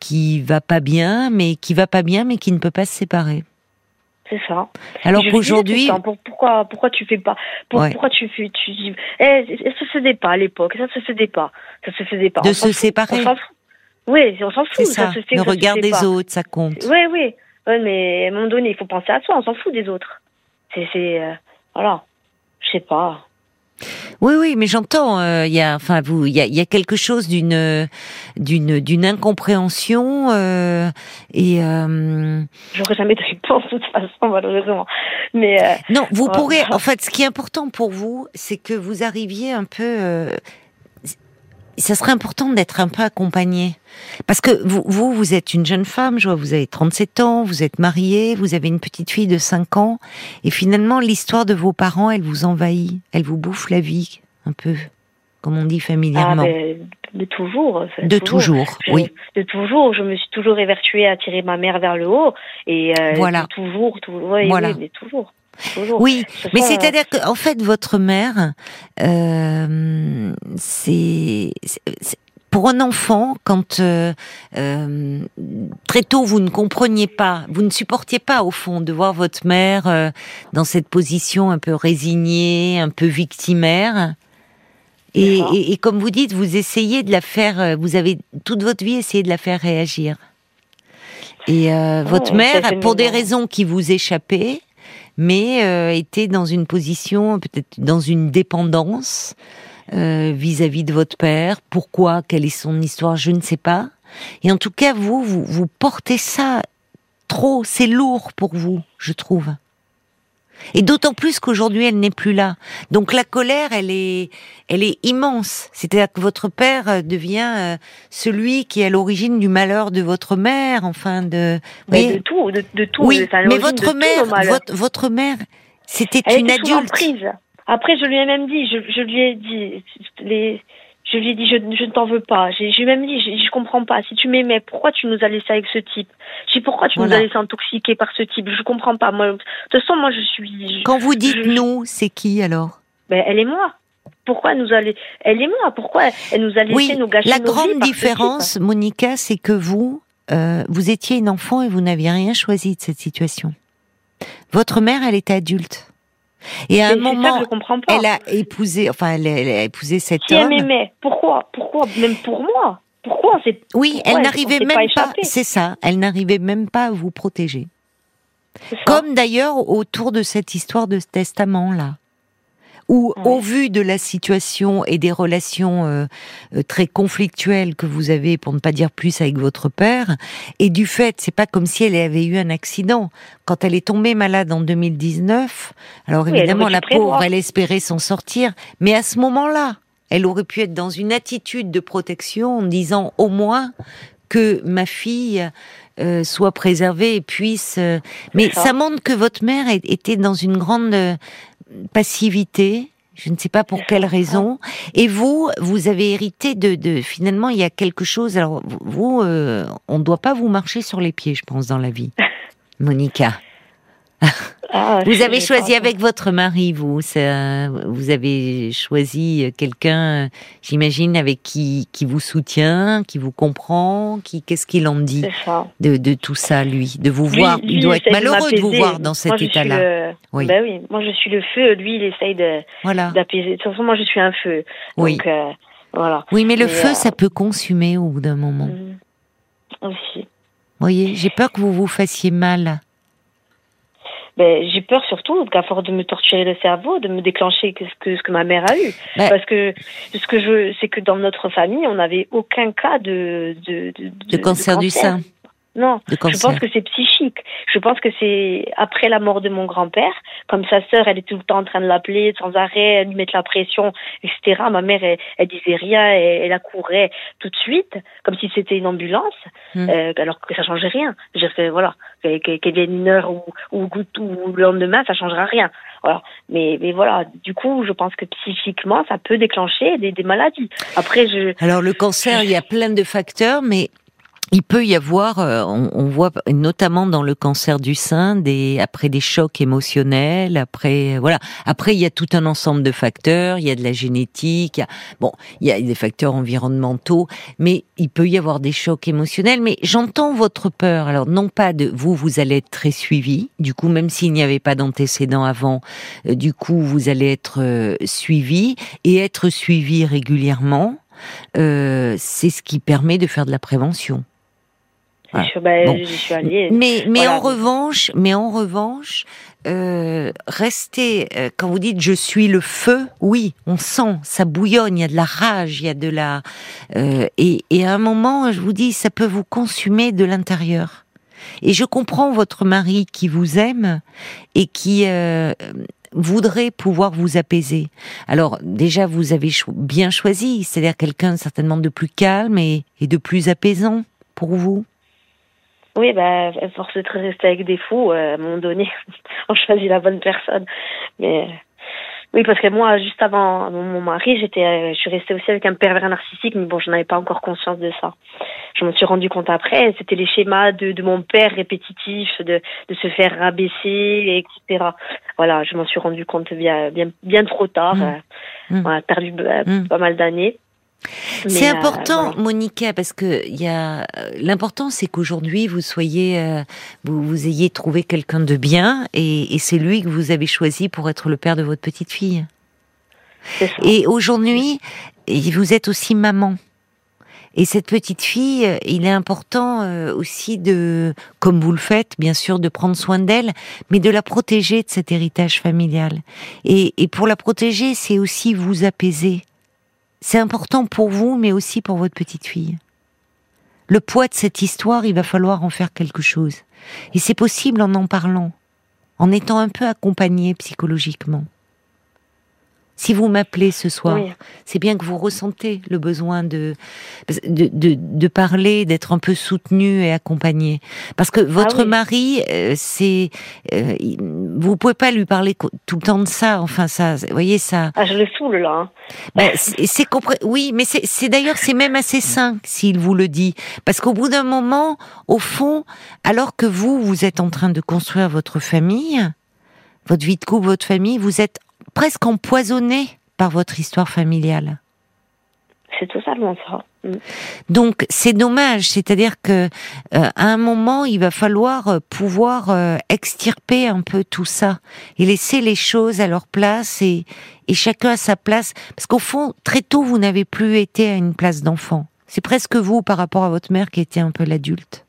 Speaker 1: qui va pas bien, mais qui va pas bien, mais qui ne peut pas se séparer.
Speaker 2: C'est ça.
Speaker 1: Alors qu'aujourd'hui,
Speaker 2: pour- pourquoi, pourquoi tu fais pas pour-
Speaker 1: Ouais.
Speaker 2: Pourquoi tu fais tu dis eh, ça se faisait pas à l'époque, ça se faisait pas, ça se faisait pas.
Speaker 1: de
Speaker 2: On
Speaker 1: se séparer,
Speaker 2: On. Oui, on s'en fout.
Speaker 1: c'est ça.
Speaker 2: se fait,
Speaker 1: le
Speaker 2: ça se
Speaker 1: regard
Speaker 2: fait
Speaker 1: des
Speaker 2: pas.
Speaker 1: autres, ça compte.
Speaker 2: Oui, oui. Ouais, mais à un moment donné, il faut penser à soi. On s'en fout des autres. C'est, c'est, euh, voilà. Je sais pas.
Speaker 1: Oui, oui, mais j'entends. euh, Il y a, enfin, vous, il y a, y a quelque chose d'une, d'une, d'une incompréhension euh, et. euh,
Speaker 2: J'aurais jamais de réponse de toute façon, malheureusement. Mais euh,
Speaker 1: Non, vous
Speaker 2: Ouais.
Speaker 1: pourrez. En fait, ce qui est important pour vous, c'est que vous arriviez un peu. Ça serait important d'être un peu accompagné. Parce que vous, vous, vous êtes une jeune femme, je vois, vous avez 37 ans, vous êtes mariée, vous avez une petite fille de 5 ans, et finalement, l'histoire de vos parents, elle vous envahit, elle vous bouffe la vie, un peu, comme on dit
Speaker 2: ah,
Speaker 1: familièrement.
Speaker 2: ben, de toujours.
Speaker 1: de toujours,
Speaker 2: Je-
Speaker 1: oui.
Speaker 2: De toujours, je me suis toujours évertuée à tirer ma mère vers le haut. Et euh,
Speaker 1: Voilà.
Speaker 2: toujours, toujours. Ouais,
Speaker 1: Voilà.
Speaker 2: oui, mais toujours. Toujours.
Speaker 1: Oui, mais
Speaker 2: sont,
Speaker 1: c'est-à-dire que en fait votre mère, euh, c'est pour un enfant quand euh, euh, très tôt vous ne compreniez pas, vous ne supportiez pas au fond de voir votre mère euh, dans cette position un peu résignée, un peu victimaire. Et,
Speaker 2: D'accord.
Speaker 1: et- et comme vous dites, vous essayez de la faire, vous avez toute votre vie essayé de la faire réagir. Et euh, votre mère, pour des raisons qui vous échappaient, mais euh, était dans une position, peut-être dans une dépendance euh, vis-à-vis de votre père. Pourquoi? Quelle est son histoire? Je ne sais pas. Et en tout cas, vous, vous, vous portez ça trop. C'est lourd pour vous, je trouve. Et d'autant plus qu'aujourd'hui, elle n'est plus là. Donc la colère, elle est, elle est immense. C'est-à-dire que votre père euh, devient euh, celui qui est à l'origine du malheur de votre mère, enfin de.
Speaker 2: Mais
Speaker 1: voyez
Speaker 2: de tout, de, de tout.
Speaker 1: oui, mais
Speaker 2: de
Speaker 1: votre mère, votre, votre mère, c'était une adulte.
Speaker 2: emprise. Après, je lui ai même dit, je, je lui ai dit, les, je lui ai dit, je, je ne t'en veux pas. J'ai même dit, je, je comprends pas. Si tu m'aimais, pourquoi tu nous as laissé avec ce type? J'ai dit, pourquoi tu
Speaker 1: Voilà.
Speaker 2: nous as laissé intoxiquer par ce type? Je comprends pas. Moi, de toute façon, moi, je suis. je-
Speaker 1: Quand vous dites nous, c'est qui alors?
Speaker 2: Ben, elle et moi. Pourquoi elle nous a laissé Elle et moi. Pourquoi elle nous a laissé
Speaker 1: Oui,
Speaker 2: nous gâcher
Speaker 1: la
Speaker 2: nos
Speaker 1: grande différence, Monica, c'est que vous, euh, vous étiez une enfant et vous n'aviez rien choisi de cette situation. Votre mère, elle était adulte. Et à un
Speaker 2: ça
Speaker 1: moment, elle a épousé, enfin, elle a, elle a épousé cet
Speaker 2: Si elle
Speaker 1: homme.
Speaker 2: m'aimait, pourquoi Pourquoi Même pour moi. Pourquoi c'est
Speaker 1: Oui,
Speaker 2: Pourquoi
Speaker 1: elle
Speaker 2: elle-
Speaker 1: n'arrivait même
Speaker 2: pas
Speaker 1: c'est ça, elle n'arrivait même pas à vous protéger. Comme d'ailleurs autour de cette histoire de ce testament-là.
Speaker 2: Ouais.
Speaker 1: au vu de la situation et des relations euh, euh, très conflictuelles que vous avez, pour ne pas dire plus, avec votre père, et du fait, c'est pas comme si elle avait eu un accident. Quand elle est tombée malade en 2019, alors
Speaker 2: Oui,
Speaker 1: évidemment, la pauvre, elle espérait s'en sortir, mais à ce moment-là, elle aurait pu être dans une attitude de protection en disant au moins que ma fille euh, soit préservée et puisse. euh, mais
Speaker 2: ça.
Speaker 1: ça. montre que votre mère était dans une grande euh, passivité. Je ne sais pas pour quelle raison. Et vous, vous avez hérité de, de finalement, il y a quelque chose. Alors vous, euh, on ne doit pas vous marcher sur les pieds, je pense, dans la vie, *laughs* Monica.
Speaker 2: Ah, *laughs*
Speaker 1: Vous avez choisi avec votre mari, vous. ça- vous avez choisi quelqu'un, j'imagine, avec qui, qui vous soutient, qui vous comprend, qui qu'est-ce qu'il en dit de, de tout ça, lui, de vous
Speaker 2: Lui-
Speaker 1: voir?
Speaker 2: lui,
Speaker 1: Il doit être
Speaker 2: de
Speaker 1: malheureux de vous voir dans cet état-là.
Speaker 2: le-
Speaker 1: Oui.
Speaker 2: Ben oui, moi je suis le feu, lui il essaye de
Speaker 1: Voilà.
Speaker 2: d'apaiser. De toute façon, moi je suis un feu.
Speaker 1: Oui.
Speaker 2: Donc euh, voilà.
Speaker 1: Oui, mais le feu,
Speaker 2: euh,
Speaker 1: ça peut consumer au bout d'un moment.
Speaker 2: Mhm. Aussi.
Speaker 1: Vous voyez, j'ai peur que vous vous fassiez mal.
Speaker 2: Ben, j'ai peur surtout qu'à force de me torturer le cerveau, de me déclencher ce que, ce que ma mère a eu. Parce que ce que je, c'est que dans notre famille, on n'avait aucun cas de de, de,
Speaker 1: De cancer du sein.
Speaker 2: Non, je pense que c'est psychique. Je pense que c'est après la mort de mon grand-père, comme sa sœur, elle est tout le temps en train de l'appeler sans arrêt, elle lui mettre la pression, etc. Ma mère, elle, elle disait rien, elle, elle accourait tout de suite, comme si c'était une ambulance,
Speaker 1: Hmm.
Speaker 2: euh, alors que ça changeait rien. Je veux dire que, voilà, qu'elle vienne une heure ou, ou, ou le lendemain, ça changera rien. Voilà. Mais, mais voilà, du coup, je pense que psychiquement, ça peut déclencher des, des maladies. Après, je,
Speaker 1: Alors le cancer, il y a plein de facteurs, mais il peut y avoir, euh, on, voit notamment dans le cancer du sein, des après des chocs émotionnels, après euh, voilà, après il y a tout un ensemble de facteurs, il y a de la génétique, il y a, bon, il y a des facteurs environnementaux, mais il peut y avoir des chocs émotionnels. Mais j'entends votre peur. Alors non pas de vous, vous allez être très suivi. Du coup, même s'il n'y avait pas d'antécédents avant, euh, du coup vous allez être suivi et être suivi régulièrement. Euh, c'est ce qui permet de faire de la prévention. Voilà.
Speaker 2: je, ben,
Speaker 1: Bon.
Speaker 2: j'y suis allée.
Speaker 1: Mais, mais
Speaker 2: Voilà.
Speaker 1: en revanche, mais en revanche, euh, restez euh, quand vous dites je suis le feu, oui, on sent, ça bouillonne, il y a de la rage, il y a de la euh, et, et à un moment, je vous dis, ça peut vous consumer de l'intérieur. Et je comprends votre mari qui vous aime et qui euh, voudrait pouvoir vous apaiser. Alors déjà, vous avez cho- bien choisi, c'est-à-dire quelqu'un certainement de plus calme et, et de plus apaisant pour vous.
Speaker 2: Oui, bah, force de rester avec des fous, euh, à un moment donné, *laughs* on choisit la bonne personne. Mais oui, parce que moi, juste avant mon mari, j'étais, euh, je suis restée aussi avec un pervers narcissique, mais bon, je n'avais pas encore conscience de ça. Je me suis rendu compte après, c'était les schémas de, de mon père répétitifs, de, de se faire rabaisser, etc. Voilà, je m'en suis rendu compte bien, bien, bien trop tard.
Speaker 1: Mm.
Speaker 2: euh,
Speaker 1: Mm.
Speaker 2: Voilà, perdu euh,
Speaker 1: Mm.
Speaker 2: pas mal d'années.
Speaker 1: C'est
Speaker 2: euh,
Speaker 1: important,
Speaker 2: voilà.
Speaker 1: Monica, parce que il y a euh, l'important, c'est qu'aujourd'hui vous soyez, euh, vous, vous ayez trouvé quelqu'un de bien, et, et c'est lui que vous avez choisi pour être le père de votre petite fille. Et aujourd'hui, vous êtes aussi maman. Et cette petite fille, euh, il est important euh, aussi de, comme vous le faites, bien sûr, de prendre soin d'elle, mais de la protéger de cet héritage familial. Et, et pour la protéger, c'est aussi vous apaiser. C'est important pour vous, mais aussi pour votre petite fille. Le poids de cette histoire, il va falloir en faire quelque chose. Et c'est possible en en parlant, en étant un peu accompagné psychologiquement. Si vous m'appelez ce soir,
Speaker 2: Oui.
Speaker 1: c'est bien que vous ressentez le besoin de de, de, de parler, d'être un peu soutenu et accompagné. Parce que votre
Speaker 2: oui.
Speaker 1: mari, euh, c'est, euh, vous pouvez pas lui parler tout le temps de ça. Enfin, ça, vous voyez ça.
Speaker 2: Ah, je le saoule, là. hein.
Speaker 1: Ben, c'est oui, mais c'est d'ailleurs c'est même assez sain s'il vous le dit, parce qu'au bout d'un moment, au fond, alors que vous vous êtes en train de construire votre famille, votre vie de couple, votre famille, vous êtes presque empoisonné par votre histoire familiale.
Speaker 2: C'est totalement ça. Mm.
Speaker 1: Donc c'est dommage, c'est-à-dire que euh, à un moment il va falloir euh, pouvoir euh, extirper un peu tout ça et laisser les choses à leur place et, et chacun à sa place, parce qu'au fond très tôt vous n'avez plus été à une place d'enfant. C'est presque vous par rapport à votre mère qui était un peu l'adulte,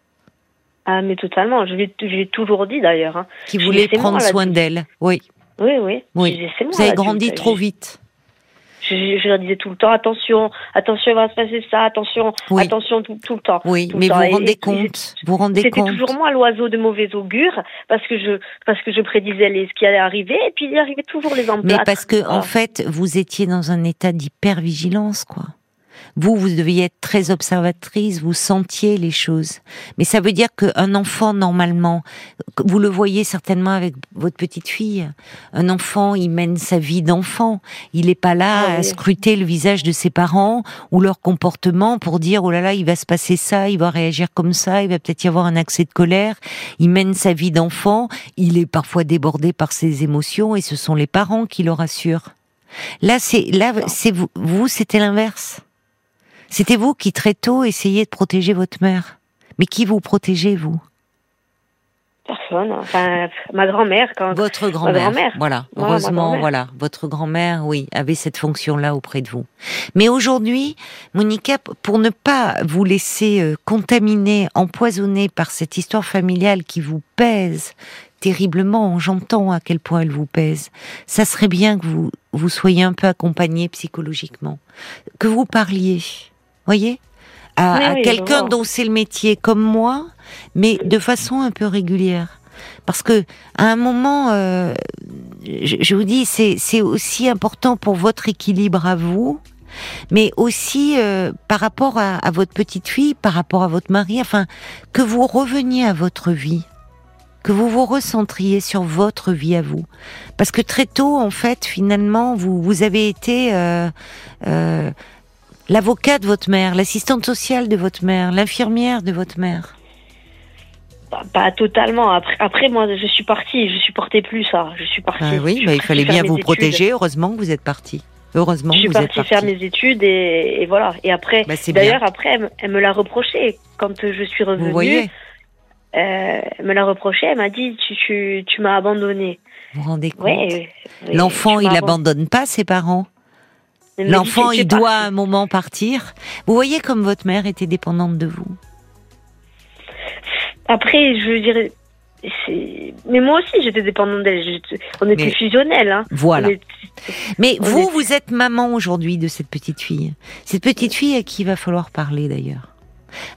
Speaker 2: Ah, mais totalement. Je l'ai toujours dit d'ailleurs. hein.
Speaker 1: qui voulait
Speaker 2: moi
Speaker 1: prendre soin d'elle. Oui,
Speaker 2: Oui, oui.
Speaker 1: oui.
Speaker 2: Moi,
Speaker 1: Vous avez grandi trop vite.
Speaker 2: Je, je- je leur disais tout le temps, attention, attention, il va se passer ça, attention,
Speaker 1: Oui.
Speaker 2: attention tout, tout le temps.
Speaker 1: Oui, mais vous
Speaker 2: temps.
Speaker 1: vous rendez
Speaker 2: et-
Speaker 1: compte, vous vous rendez
Speaker 2: C'était
Speaker 1: compte.
Speaker 2: toujours moi l'oiseau de mauvais augure parce que je parce que je prédisais les, ce qui allait arriver et puis il arrivait toujours les
Speaker 1: Mais
Speaker 2: emplâtres.
Speaker 1: parce que en fait, vous étiez dans un état d'hypervigilance, quoi. Vous, vous deviez être très observatrice, vous sentiez les choses. Mais ça veut dire qu'un enfant, normalement, vous le voyez certainement avec votre petite fille, un enfant, il mène sa vie d'enfant. Il n'est pas là
Speaker 2: Ah
Speaker 1: à scruter le visage de ses parents ou leur comportement pour dire, oh là là, il va se passer ça, il va réagir comme ça, il va peut-être y avoir un accès de colère. Il mène sa vie d'enfant, il est parfois débordé par ses émotions et ce sont les parents qui le rassurent. Là, c'est là, c'est vous, vous c'était l'inverse. C'était vous qui très tôt essayiez de protéger votre mère. Mais qui vous protégez vous?
Speaker 2: Personne. Enfin, ma grand-mère, quand.
Speaker 1: Votre grand-mère. Voilà.
Speaker 2: Ouais,
Speaker 1: Heureusement,
Speaker 2: grand-mère.
Speaker 1: voilà. Votre grand-mère, oui, avait cette fonction-là auprès de vous. Mais aujourd'hui, Monica, pour ne pas vous laisser euh, contaminer, empoisonner par cette histoire familiale qui vous pèse terriblement, j'entends à quel point elle vous pèse, ça serait bien que vous, vous soyez un peu accompagné psychologiquement. Que vous parliez, voyez à,
Speaker 2: Oui,
Speaker 1: à
Speaker 2: oui, je
Speaker 1: quelqu'un dont c'est le métier comme moi, mais de façon un peu régulière. Parce que à un moment, euh, je, je vous dis, c'est c'est aussi important pour votre équilibre à vous, mais aussi euh, par rapport à, à votre petite fille, par rapport à votre mari, enfin, que vous reveniez à votre vie, que vous vous recentriez sur votre vie à vous. Parce que très tôt, en fait, finalement, vous, vous avez été euh, euh, l'avocat de votre mère, l'assistante sociale de votre mère, l'infirmière de votre mère.
Speaker 2: Pas, pas totalement. Après, après, moi, je suis partie. Je supportais plus ça. Je suis partie.
Speaker 1: Ah oui, bah, il fallait
Speaker 2: partie
Speaker 1: bien vous protéger. Heureusement que vous êtes parti. Heureusement
Speaker 2: Je
Speaker 1: que
Speaker 2: suis
Speaker 1: vous
Speaker 2: partie
Speaker 1: êtes parti.
Speaker 2: faire mes études et, et voilà. Et après,
Speaker 1: Bah,
Speaker 2: d'ailleurs, après, elle, me- elle me l'a reproché quand je suis revenue.
Speaker 1: Vous voyez,
Speaker 2: euh, elle me l'a reproché. Elle m'a dit, tu, tu, tu m'as abandonnée.
Speaker 1: vous vous rendez compte
Speaker 2: Ouais.
Speaker 1: L'enfant, il abandonne pas ses parents. L'enfant, il doit à un moment partir. Vous voyez comme votre mère était dépendante de vous.
Speaker 2: Après, je dirais. c'est- Mais moi aussi, j'étais dépendante d'elle. On était
Speaker 1: Mais-
Speaker 2: fusionnels. Hein.
Speaker 1: Voilà.
Speaker 2: Est-
Speaker 1: Mais
Speaker 2: On
Speaker 1: vous,
Speaker 2: est-
Speaker 1: vous êtes maman aujourd'hui de cette petite fille. Cette petite fille à qui il va falloir parler d'ailleurs.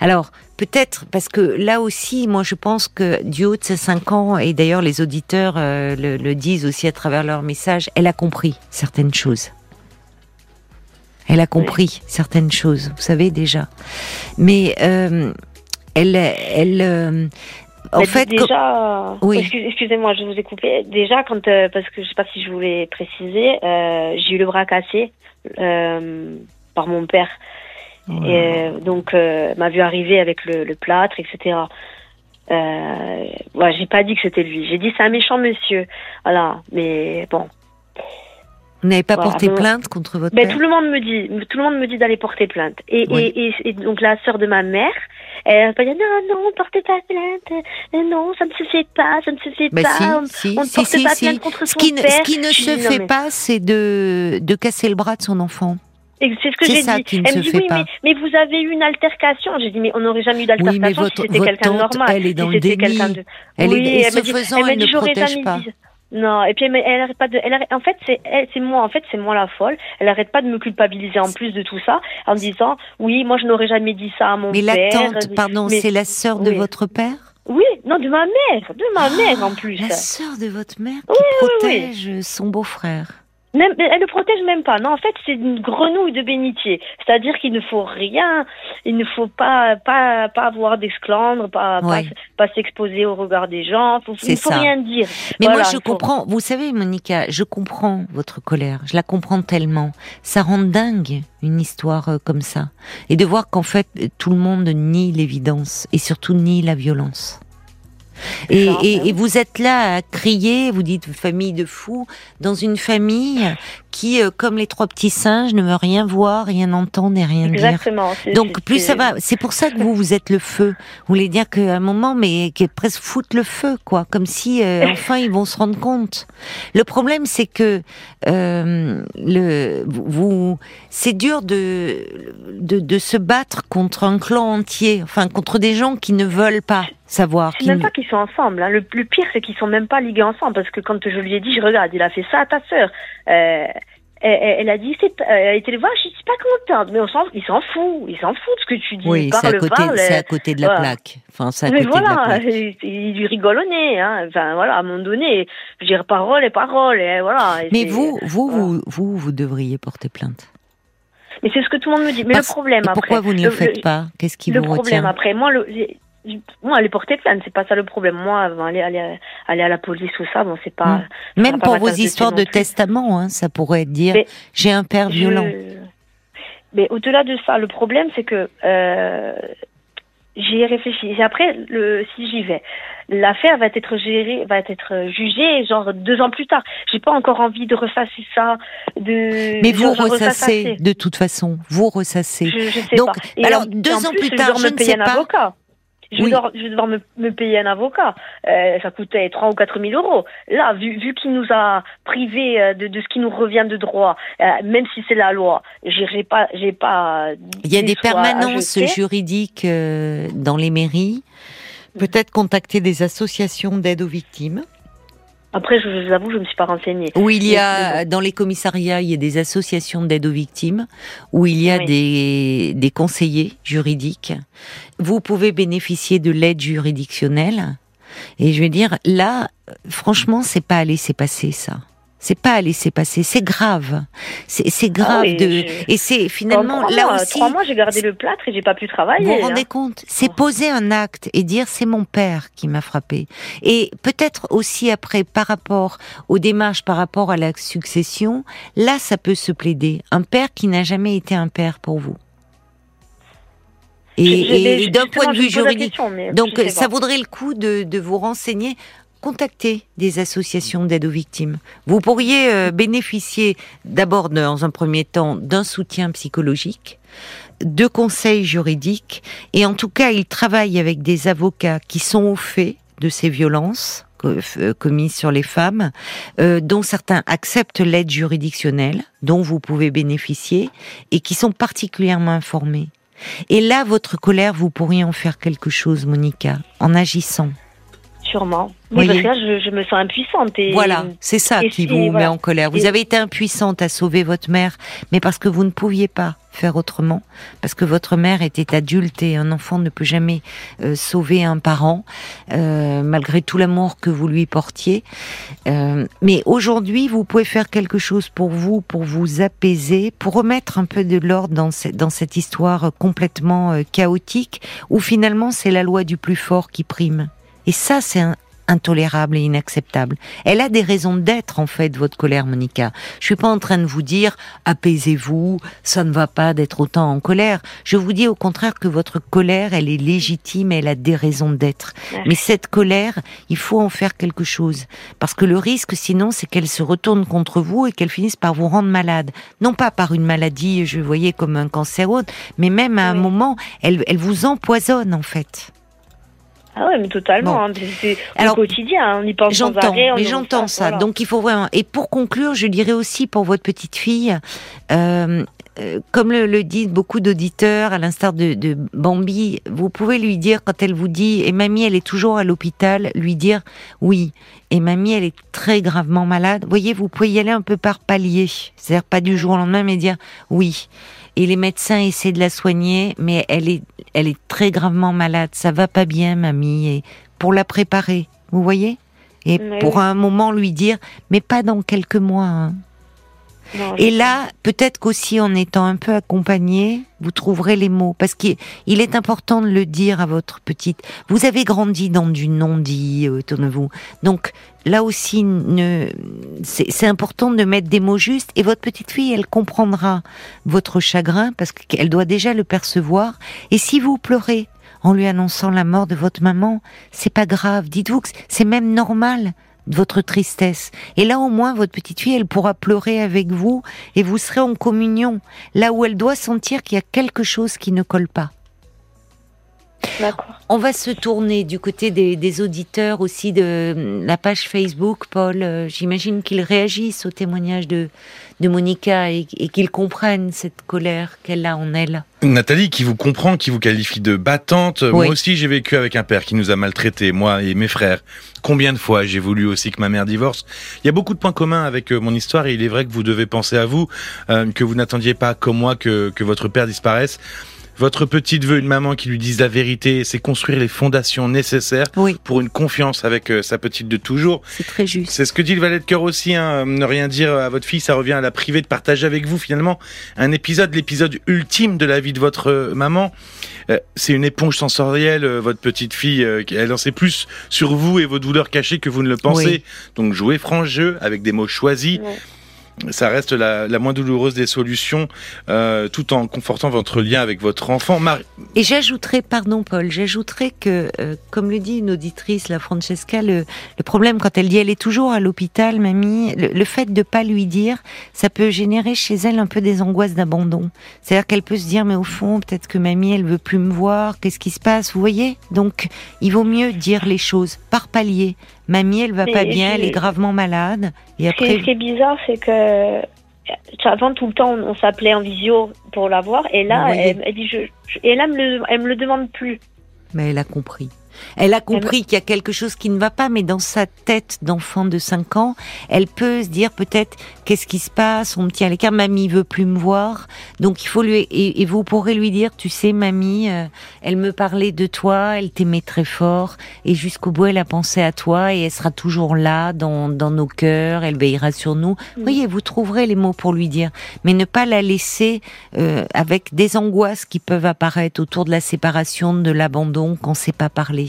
Speaker 1: Alors, peut-être, parce que là aussi, moi je pense que du haut de ses 5 ans, et d'ailleurs les auditeurs euh, le, le disent aussi à travers leurs messages, elle a compris certaines choses. Elle a compris certaines choses, vous savez déjà. Mais euh, elle, elle, euh, en
Speaker 2: Mais
Speaker 1: fait,
Speaker 2: déjà,
Speaker 1: Oui.
Speaker 2: excuse- excusez-moi, je vous ai coupé. Déjà, quand euh, parce que je sais pas si je voulais préciser, j'ai eu le bras cassé par mon père. Et, donc, m'a vu arriver avec le, le plâtre, etc. Euh, ouais, j'ai pas dit que c'était lui. J'ai dit c'est un méchant monsieur. Voilà, mais bon.
Speaker 1: Vous n'avez pas
Speaker 2: voilà,
Speaker 1: porté
Speaker 2: bon.
Speaker 1: plainte contre votre
Speaker 2: Ben,
Speaker 1: père
Speaker 2: tout le monde me dit, tout le monde me dit d'aller porter plainte. Et,
Speaker 1: Oui.
Speaker 2: et, et, et donc la sœur de ma mère, elle va dire non, non, portez pas plainte. Euh, Non, ça ne se fait pas, ça ne se fait
Speaker 1: Bah
Speaker 2: pas.
Speaker 1: si,
Speaker 2: on
Speaker 1: si,
Speaker 2: ne
Speaker 1: si,
Speaker 2: porte pas plainte contre
Speaker 1: Ce
Speaker 2: son
Speaker 1: qui, ne,
Speaker 2: père.
Speaker 1: ce qui ne se
Speaker 2: dis, non,
Speaker 1: fait
Speaker 2: mais-
Speaker 1: pas, c'est de, de casser le bras de son enfant.
Speaker 2: C'est ce que j'ai dit. elle me dit oui, mais, mais vous avez eu une altercation. J'ai dit mais on n'aurait jamais eu d'altercation si c'était quelqu'un de normal.
Speaker 1: elle est dans
Speaker 2: si
Speaker 1: le déni.
Speaker 2: de...
Speaker 1: Elle
Speaker 2: oui,
Speaker 1: est, et
Speaker 2: elle
Speaker 1: ce
Speaker 2: m'a dit,
Speaker 1: faisant,
Speaker 2: elle dit
Speaker 1: ne protège pas.
Speaker 2: dit. Non, et puis elle, elle arrête pas de, elle arrête- en fait c'est, c'est moi, en fait c'est moi la folle. Elle arrête pas de me culpabiliser en plus de tout ça, en disant oui, moi je n'aurais jamais dit ça à mon
Speaker 1: Mais la
Speaker 2: père.
Speaker 1: tante, pardon, c'est la sœur de
Speaker 2: oui.
Speaker 1: votre père?
Speaker 2: Oui, non de ma mère, de ma mère en plus.
Speaker 1: La sœur de votre mère qui
Speaker 2: Oui, oui, oui.
Speaker 1: protège son beau-frère.
Speaker 2: Même, elle ne protège même pas. Non, en fait, c'est une grenouille de bénitier. C'est-à-dire qu'il ne faut rien, il ne faut pas pas pas avoir d'esclandre, pas pas,
Speaker 1: Ouais.
Speaker 2: pas s'exposer au regard des gens. Faut- il ne faut
Speaker 1: ça.
Speaker 2: rien dire.
Speaker 1: Mais
Speaker 2: Voilà,
Speaker 1: moi, je
Speaker 2: faut-
Speaker 1: comprends. Vous savez, Monica, je comprends votre colère. Je la comprends tellement. Ça rend dingue une histoire euh, comme ça. Et de voir qu'en fait, tout le monde nie l'évidence et surtout nie la violence. Et,
Speaker 2: ben
Speaker 1: et vous êtes là à crier, vous dites famille de fous, dans une famille qui, euh, comme les trois petits singes, ne veut rien voir, rien entendre et rien dire.
Speaker 2: Exactement. c'est-
Speaker 1: Donc plus ça va, c'est pour ça que vous vous êtes le feu. Vous voulez dire qu'à un moment, mais qui est presque foutre le feu, quoi, comme si euh, *laughs* enfin ils vont se rendre compte. Le problème, c'est que euh, le vous, c'est dur de, de de se battre contre un clan entier, enfin contre des gens qui ne veulent pas savoir.
Speaker 2: C'est même pas qu'ils sont ensemble. hein. Le, le pire, c'est qu'ils sont même pas ligués ensemble. Parce que quand je lui ai dit, je regarde, il a fait ça à ta sœur. Euh, elle, a dit, pas- elle a été le voir, je suis pas contente. Mais on s'en, il s'en fout. Il s'en fout de ce que tu dis.
Speaker 1: Oui, c'est à côté,
Speaker 2: parle.
Speaker 1: c'est à côté de la
Speaker 2: voilà.
Speaker 1: plaque. Enfin, c'est à
Speaker 2: Mais
Speaker 1: côté de la
Speaker 2: voilà,
Speaker 1: plaque.
Speaker 2: il, lui rigole au nez. Hein. Enfin, voilà, à un moment donné, je veux dire parole et parole. Et voilà. Et
Speaker 1: Mais vous, vous,
Speaker 2: voilà.
Speaker 1: vous, vous, vous devriez porter plainte.
Speaker 2: Mais c'est ce que tout le monde me dit. Mais
Speaker 1: Parce-
Speaker 2: le problème
Speaker 1: Et
Speaker 2: après.
Speaker 1: pourquoi vous ne le
Speaker 2: le-
Speaker 1: faites
Speaker 2: le-
Speaker 1: pas? Qu'est-ce qui
Speaker 2: le
Speaker 1: vous
Speaker 2: problème
Speaker 1: retient
Speaker 2: après, moi, le, moi, aller porter plainte, c'est pas ça le problème. Moi, aller, aller, aller à la police ou ça, bon, c'est pas.
Speaker 1: Mm. Même
Speaker 2: pas
Speaker 1: pour vos histoires de testament, hein, ça pourrait être dire j'ai un père
Speaker 2: Je-
Speaker 1: violent.
Speaker 2: Mais au-delà de ça, le problème, c'est que euh, j'y ai réfléchi. Et après, le, si j'y vais, l'affaire va être gérée, va être jugée, genre deux ans plus tard. J'ai pas encore envie de ressasser ça. De.
Speaker 1: Mais vous ressassez,
Speaker 2: assez.
Speaker 1: de toute façon, vous ressassez.
Speaker 2: Je, je sais
Speaker 1: Donc,
Speaker 2: pas. Et
Speaker 1: alors,
Speaker 2: en-
Speaker 1: deux
Speaker 2: en
Speaker 1: ans plus
Speaker 2: je
Speaker 1: tard, je
Speaker 2: me
Speaker 1: ne sais pas.
Speaker 2: avocat. Je,
Speaker 1: Oui.
Speaker 2: vais devoir, je vais devoir me, me payer un avocat. Euh, ça coûtait 3 ou 4 000 euros. Là, vu, vu qu'il nous a privés euh, de, de ce qui nous revient de droit, euh, même si c'est la loi, j'ai j'ai pas, j'ai pas.
Speaker 1: Il y a des permanences juridiques euh, dans les mairies. Peut-être contacter des associations d'aide aux victimes.
Speaker 2: Après, je, vous avoue, je me suis pas renseignée.
Speaker 1: Où il y a,
Speaker 2: mais
Speaker 1: dans les commissariats, il y a des associations d'aide aux victimes, où il y a
Speaker 2: Oui.
Speaker 1: des, des conseillers juridiques. Vous pouvez bénéficier de l'aide juridictionnelle. Et je vais dire, là, euh, franchement, c'est pas à laisser passer ça. C'est pas à laisser passer. C'est grave. C'est grave
Speaker 2: Ah oui,
Speaker 1: de.
Speaker 2: je-
Speaker 1: Et c'est finalement
Speaker 2: trois
Speaker 1: là
Speaker 2: mois,
Speaker 1: aussi.
Speaker 2: Trois mois, j'ai gardé le plâtre et j'ai pas pu travailler.
Speaker 1: Vous vous rendez
Speaker 2: hein.
Speaker 1: compte C'est poser un acte et dire c'est mon père qui m'a frappé. Et peut-être aussi après par rapport aux démarches, par rapport à la succession, là ça peut se plaider. Un père qui n'a jamais été un père pour vous. Et, d'un point de vue juridique.
Speaker 2: question,
Speaker 1: Donc ça vaudrait le coup de, de vous renseigner. Contactez des associations d'aide aux victimes. Vous pourriez euh, bénéficier d'abord dans un premier temps d'un soutien psychologique, de conseils juridiques et en tout cas ils travaillent avec des avocats qui sont au fait de ces violences euh, commises sur les femmes, euh, dont certains acceptent l'aide juridictionnelle, dont vous pouvez bénéficier, et qui sont particulièrement informés. Et là, votre colère, vous pourriez en faire quelque chose, Monica, en agissant.
Speaker 2: Sûrement. Mais parce que là, je, je me sens impuissante. Et...
Speaker 1: Voilà, c'est ça
Speaker 2: et
Speaker 1: qui vous met en colère. Vous
Speaker 2: Et-
Speaker 1: avez été impuissante à sauver votre mère, mais parce que vous ne pouviez pas faire autrement, parce que votre mère était adulte et un enfant ne peut jamais euh, sauver un parent, euh, malgré tout l'amour que vous lui portiez. Euh, mais aujourd'hui, vous pouvez faire quelque chose pour vous, pour vous apaiser, pour remettre un peu de l'ordre dans, cette- dans cette histoire complètement chaotique, où finalement c'est la loi du plus fort qui prime. Et ça, c'est intolérable et inacceptable. Elle a des raisons d'être, en fait, votre colère, Monica. Je suis pas en train de vous dire, apaisez-vous, ça ne va pas d'être autant en colère. Je vous dis au contraire que votre colère, elle est légitime, elle a des raisons d'être. Mais cette colère, il faut en faire quelque chose. Parce que le risque, sinon, c'est qu'elle se retourne contre vous et qu'elle finisse par vous rendre malade. Non pas par une maladie, je voyais comme un cancer ou autre, mais même à un
Speaker 2: Oui.
Speaker 1: moment, elle, elle vous empoisonne, en fait.
Speaker 2: Ah ouais, mais totalement.
Speaker 1: Bon.
Speaker 2: hein. C'est- au quotidien. hein. On y pense sans
Speaker 1: J'entends,
Speaker 2: arrêt.
Speaker 1: mais j'entends ça.
Speaker 2: voilà.
Speaker 1: Donc il faut vraiment. Et pour conclure, je dirais aussi pour votre petite fille, euh, euh, comme le, le disent beaucoup d'auditeurs, à l'instar de, de Bambi, vous pouvez lui dire quand elle vous dit et mamie elle est toujours à l'hôpital, lui dire oui. Et mamie elle est très gravement malade. Vous voyez, vous pouvez y aller un peu par palier, c'est-à-dire pas du jour au lendemain, mais dire oui. Et les médecins essaient de la soigner, mais elle est, elle est très gravement malade. Ça va pas bien, mamie. Et pour la préparer, vous voyez? Et pour
Speaker 2: oui.
Speaker 1: un moment lui dire, mais pas dans quelques mois. hein.
Speaker 2: Non,
Speaker 1: Et là, peut-être qu'aussi en étant un peu accompagné, vous trouverez les mots. Parce qu'il il est important de le dire à votre petite. Vous avez grandi dans du non-dit euh, autour de vous. Donc là aussi, ne, c'est important de mettre des mots justes. Et votre petite fille, elle comprendra votre chagrin parce qu'elle doit déjà le percevoir. Et si vous pleurez en lui annonçant la mort de votre maman, c'est pas grave. Dites-vous que c'est même normal votre tristesse. Et là, au moins, votre petite fille, elle pourra pleurer avec vous et vous serez en communion, là où elle doit sentir qu'il y a quelque chose qui ne colle pas.
Speaker 2: D'accord.
Speaker 1: On va se tourner du côté des, des auditeurs aussi de la page Facebook, Paul. Euh, J'imagine qu'ils réagissent au témoignage de, de Monica et, et qu'ils comprennent cette colère qu'elle a en elle.
Speaker 4: Nathalie, qui vous comprend, qui vous qualifie de battante.
Speaker 1: Oui.
Speaker 4: Moi aussi, j'ai vécu avec un père qui nous a maltraités, moi et mes frères. Combien de fois j'ai voulu aussi que ma mère divorce? Il y a beaucoup de points communs avec euh, mon histoire et il est vrai que vous devez penser à vous, euh, que vous n'attendiez pas comme moi que, que votre père disparaisse. Votre petite veut une maman qui lui dise la vérité, c'est construire les fondations nécessaires
Speaker 1: Oui,
Speaker 4: pour une confiance avec euh, sa petite de toujours.
Speaker 1: c'est très juste.
Speaker 4: C'est ce que dit le valet de cœur aussi, hein, ne rien dire à votre fille, ça revient à la privée de partager avec vous finalement un épisode, l'épisode ultime de la vie de votre euh, maman. Euh, c'est une éponge sensorielle, euh, votre petite fille, euh, elle en sait plus sur vous et vos douleurs cachées que vous ne le pensez.
Speaker 1: Oui.
Speaker 4: Donc jouez franc jeu avec des mots choisis. Ça reste la, la moins douloureuse des solutions, euh, tout en confortant votre lien avec votre enfant. Marie-
Speaker 1: Et j'ajouterais, pardon Paul, j'ajouterais que, euh, comme le dit une auditrice, la Francesca, le, le problème quand elle dit elle est toujours à l'hôpital, mamie, le, le fait de pas lui dire, ça peut générer chez elle un peu des angoisses d'abandon. C'est-à-dire qu'elle peut se dire mais au fond peut-être que mamie elle veut plus me voir, qu'est-ce qui se passe, vous voyez? Donc il vaut mieux dire les choses par palier. Mamie elle va pas bien, elle est gravement malade. Et
Speaker 2: Ce qui, est,
Speaker 1: après,
Speaker 2: ce qui est bizarre, c'est que avant tout le temps, on s'appelait en visio pour la voir, et là, elle, elle dit, je, je- et là, elle me, le- elle me le demande plus.
Speaker 1: Mais elle a compris. Elle a compris qu'il y a quelque chose qui ne va pas, mais dans sa tête d'enfant de 5 ans, elle peut se dire peut-être qu'est-ce qui se passe, on me tient à l'écart, mamie veut plus me voir. Donc il faut lui et, et vous pourrez lui dire, tu sais mamie, euh, elle me parlait de toi, elle t'aimait très fort et jusqu'au bout elle a pensé à toi et elle sera toujours là dans, dans nos cœurs, elle veillera sur nous. Vous voyez, vous trouverez les mots pour lui dire, mais ne pas la laisser euh, avec des angoisses qui peuvent apparaître autour de la séparation, de l'abandon, qu'on ne sait pas parler.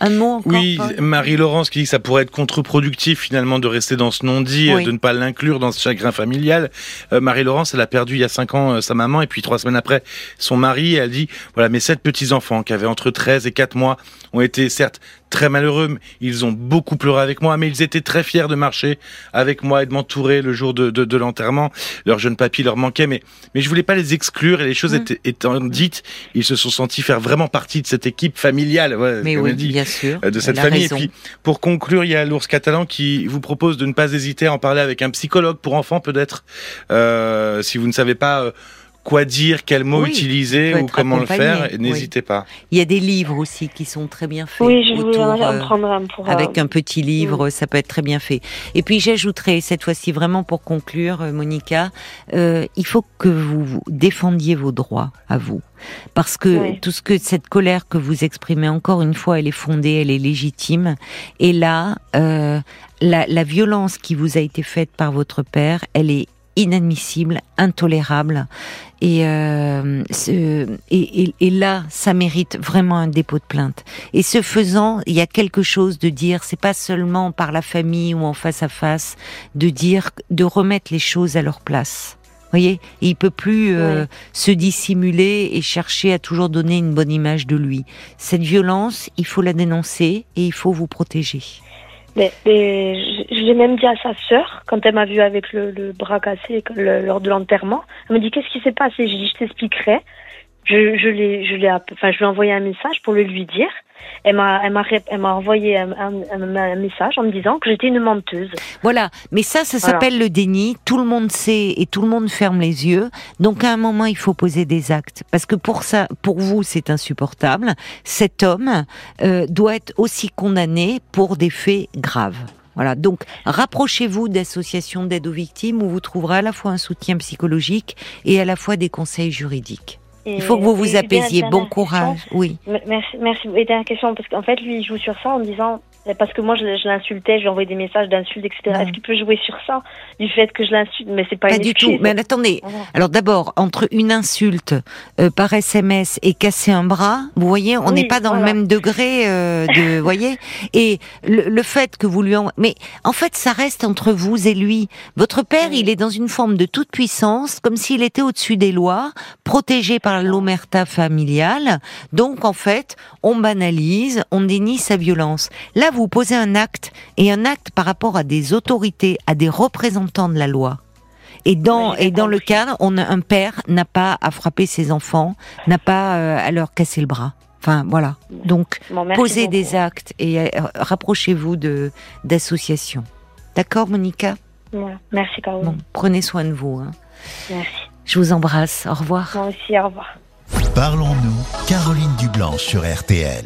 Speaker 1: Un mot encore
Speaker 4: Oui, Marie-Laurence qui dit que ça pourrait être contre-productif finalement de rester dans ce non-dit,
Speaker 1: Oui.
Speaker 4: euh, de ne pas l'inclure dans ce chagrin familial. Euh, Marie-Laurence, elle a perdu il y a cinq ans euh, sa maman et puis trois semaines après son mari. Elle dit, voilà, mes sept petits-enfants qui avaient entre 13 et 4 mois ont été certes très malheureux, ils ont beaucoup pleuré avec moi, mais ils étaient très fiers de marcher avec moi et de m'entourer le jour de, de, de l'enterrement. Leur jeune papy leur manquait, mais, mais je voulais pas les exclure et les choses
Speaker 1: Mm.
Speaker 4: étaient, étant dites, ils se sont sentis faire vraiment partie de cette équipe familiale. Ouais,
Speaker 1: Mais oui,
Speaker 4: dit
Speaker 1: bien sûr.
Speaker 4: euh, de cette famille.
Speaker 1: raison.
Speaker 4: Et puis, pour conclure, il y a l'ours catalan qui vous propose de ne pas hésiter à en parler avec un psychologue pour enfants, peut-être, euh, si vous ne savez pas euh, quoi dire, quel mot
Speaker 1: Oui,
Speaker 4: utiliser ou comment le faire, n'hésitez pas.
Speaker 1: Il y a des livres aussi qui sont très bien faits.
Speaker 2: Oui, je voulais
Speaker 1: autour,
Speaker 2: en
Speaker 1: euh,
Speaker 2: prendre un pour.
Speaker 1: Avec
Speaker 2: euh,
Speaker 1: un petit livre, ça peut être très bien fait. Et puis j'ajouterai cette fois-ci vraiment pour conclure, euh, Monica, euh, il faut que vous vous défendiez vos droits à vous, parce que
Speaker 2: Oui.
Speaker 1: tout ce que cette colère que vous exprimez encore une fois, elle est fondée, elle est légitime. Et là, euh, la, la violence qui vous a été faite par votre père, elle est inadmissible, intolérable. Et, euh, ce- et, et- et là, ça mérite vraiment un dépôt de plainte. Et ce faisant, il y a quelque chose de dire, c'est pas seulement par la famille ou en face à face, de dire, de remettre les choses à leur place. Vous voyez, Et il peut plus euh,
Speaker 2: Ouais.
Speaker 1: se dissimuler et chercher à toujours donner une bonne image de lui. Cette violence, il faut la dénoncer et il faut vous protéger.
Speaker 2: Mais, je, je l'ai même dit à sa sœur quand elle m'a vu avec le, le bras cassé lors de l'enterrement. Elle me dit qu'est-ce qui s'est passé? J'ai dit je t'expliquerai. Je, je l'ai, je l'ai, enfin je lui ai envoyé un message pour le lui dire. Elle m'a, elle m'a, elle m'a envoyé un, un- un- un message en me disant que j'étais une menteuse.
Speaker 1: Voilà, mais ça, ça
Speaker 2: Voilà.
Speaker 1: s'appelle le déni. Tout le monde sait et tout le monde ferme les yeux. Donc à un moment, il faut poser des actes, parce que pour ça, pour vous, c'est insupportable. Cet homme euh, doit être aussi condamné pour des faits graves. Voilà, donc rapprochez-vous d'associations d'aide aux victimes où vous trouverez à la fois un soutien psychologique et à la fois des conseils juridiques. Il faut que vous vous apaisiez. Bon courage. Oui.
Speaker 2: Merci, merci. Et dernière question, parce qu'en fait, lui, il joue sur ça en disant, parce que moi, je, je l'insultais, je lui envoyais des messages d'insultes, etc. Est-ce qu'il peut jouer sur ça, du fait que je l'insulte? Mais c'est pas,
Speaker 1: Pas
Speaker 2: une
Speaker 1: du tout. Mais attendez. Alors d'abord, entre une insulte euh, par SMS et casser un bras, vous voyez, on
Speaker 2: Oui,
Speaker 1: n'est pas dans le même degré euh, de, *laughs* vous voyez. Et le, le fait que vous lui en... mais en fait, ça reste entre vous et lui. Votre père,
Speaker 2: Oui.
Speaker 1: il est dans une forme de toute puissance, comme s'il était au-dessus des lois, protégé par l'omerta familiale. Donc en fait, on banalise, on dénie sa violence. Là, vous posez un acte et un acte par rapport à des autorités, à des représentants de la loi. Et dans
Speaker 2: Oui,
Speaker 1: et dans le cadre, on a, un père n'a pas à frapper ses enfants, n'a pas euh, à leur casser le bras. Enfin voilà. Donc
Speaker 2: Bon,
Speaker 1: posez
Speaker 2: beaucoup.
Speaker 1: des actes et euh, rapprochez-vous de d'associations. D'accord, Monica?
Speaker 2: Voilà. Merci, Caroline.
Speaker 1: Bon, prenez soin de vous. hein.
Speaker 2: Merci.
Speaker 1: Je vous embrasse. Au revoir.
Speaker 2: Moi aussi, au revoir.
Speaker 3: Parlons-nous, Caroline Dublanche sur RTL.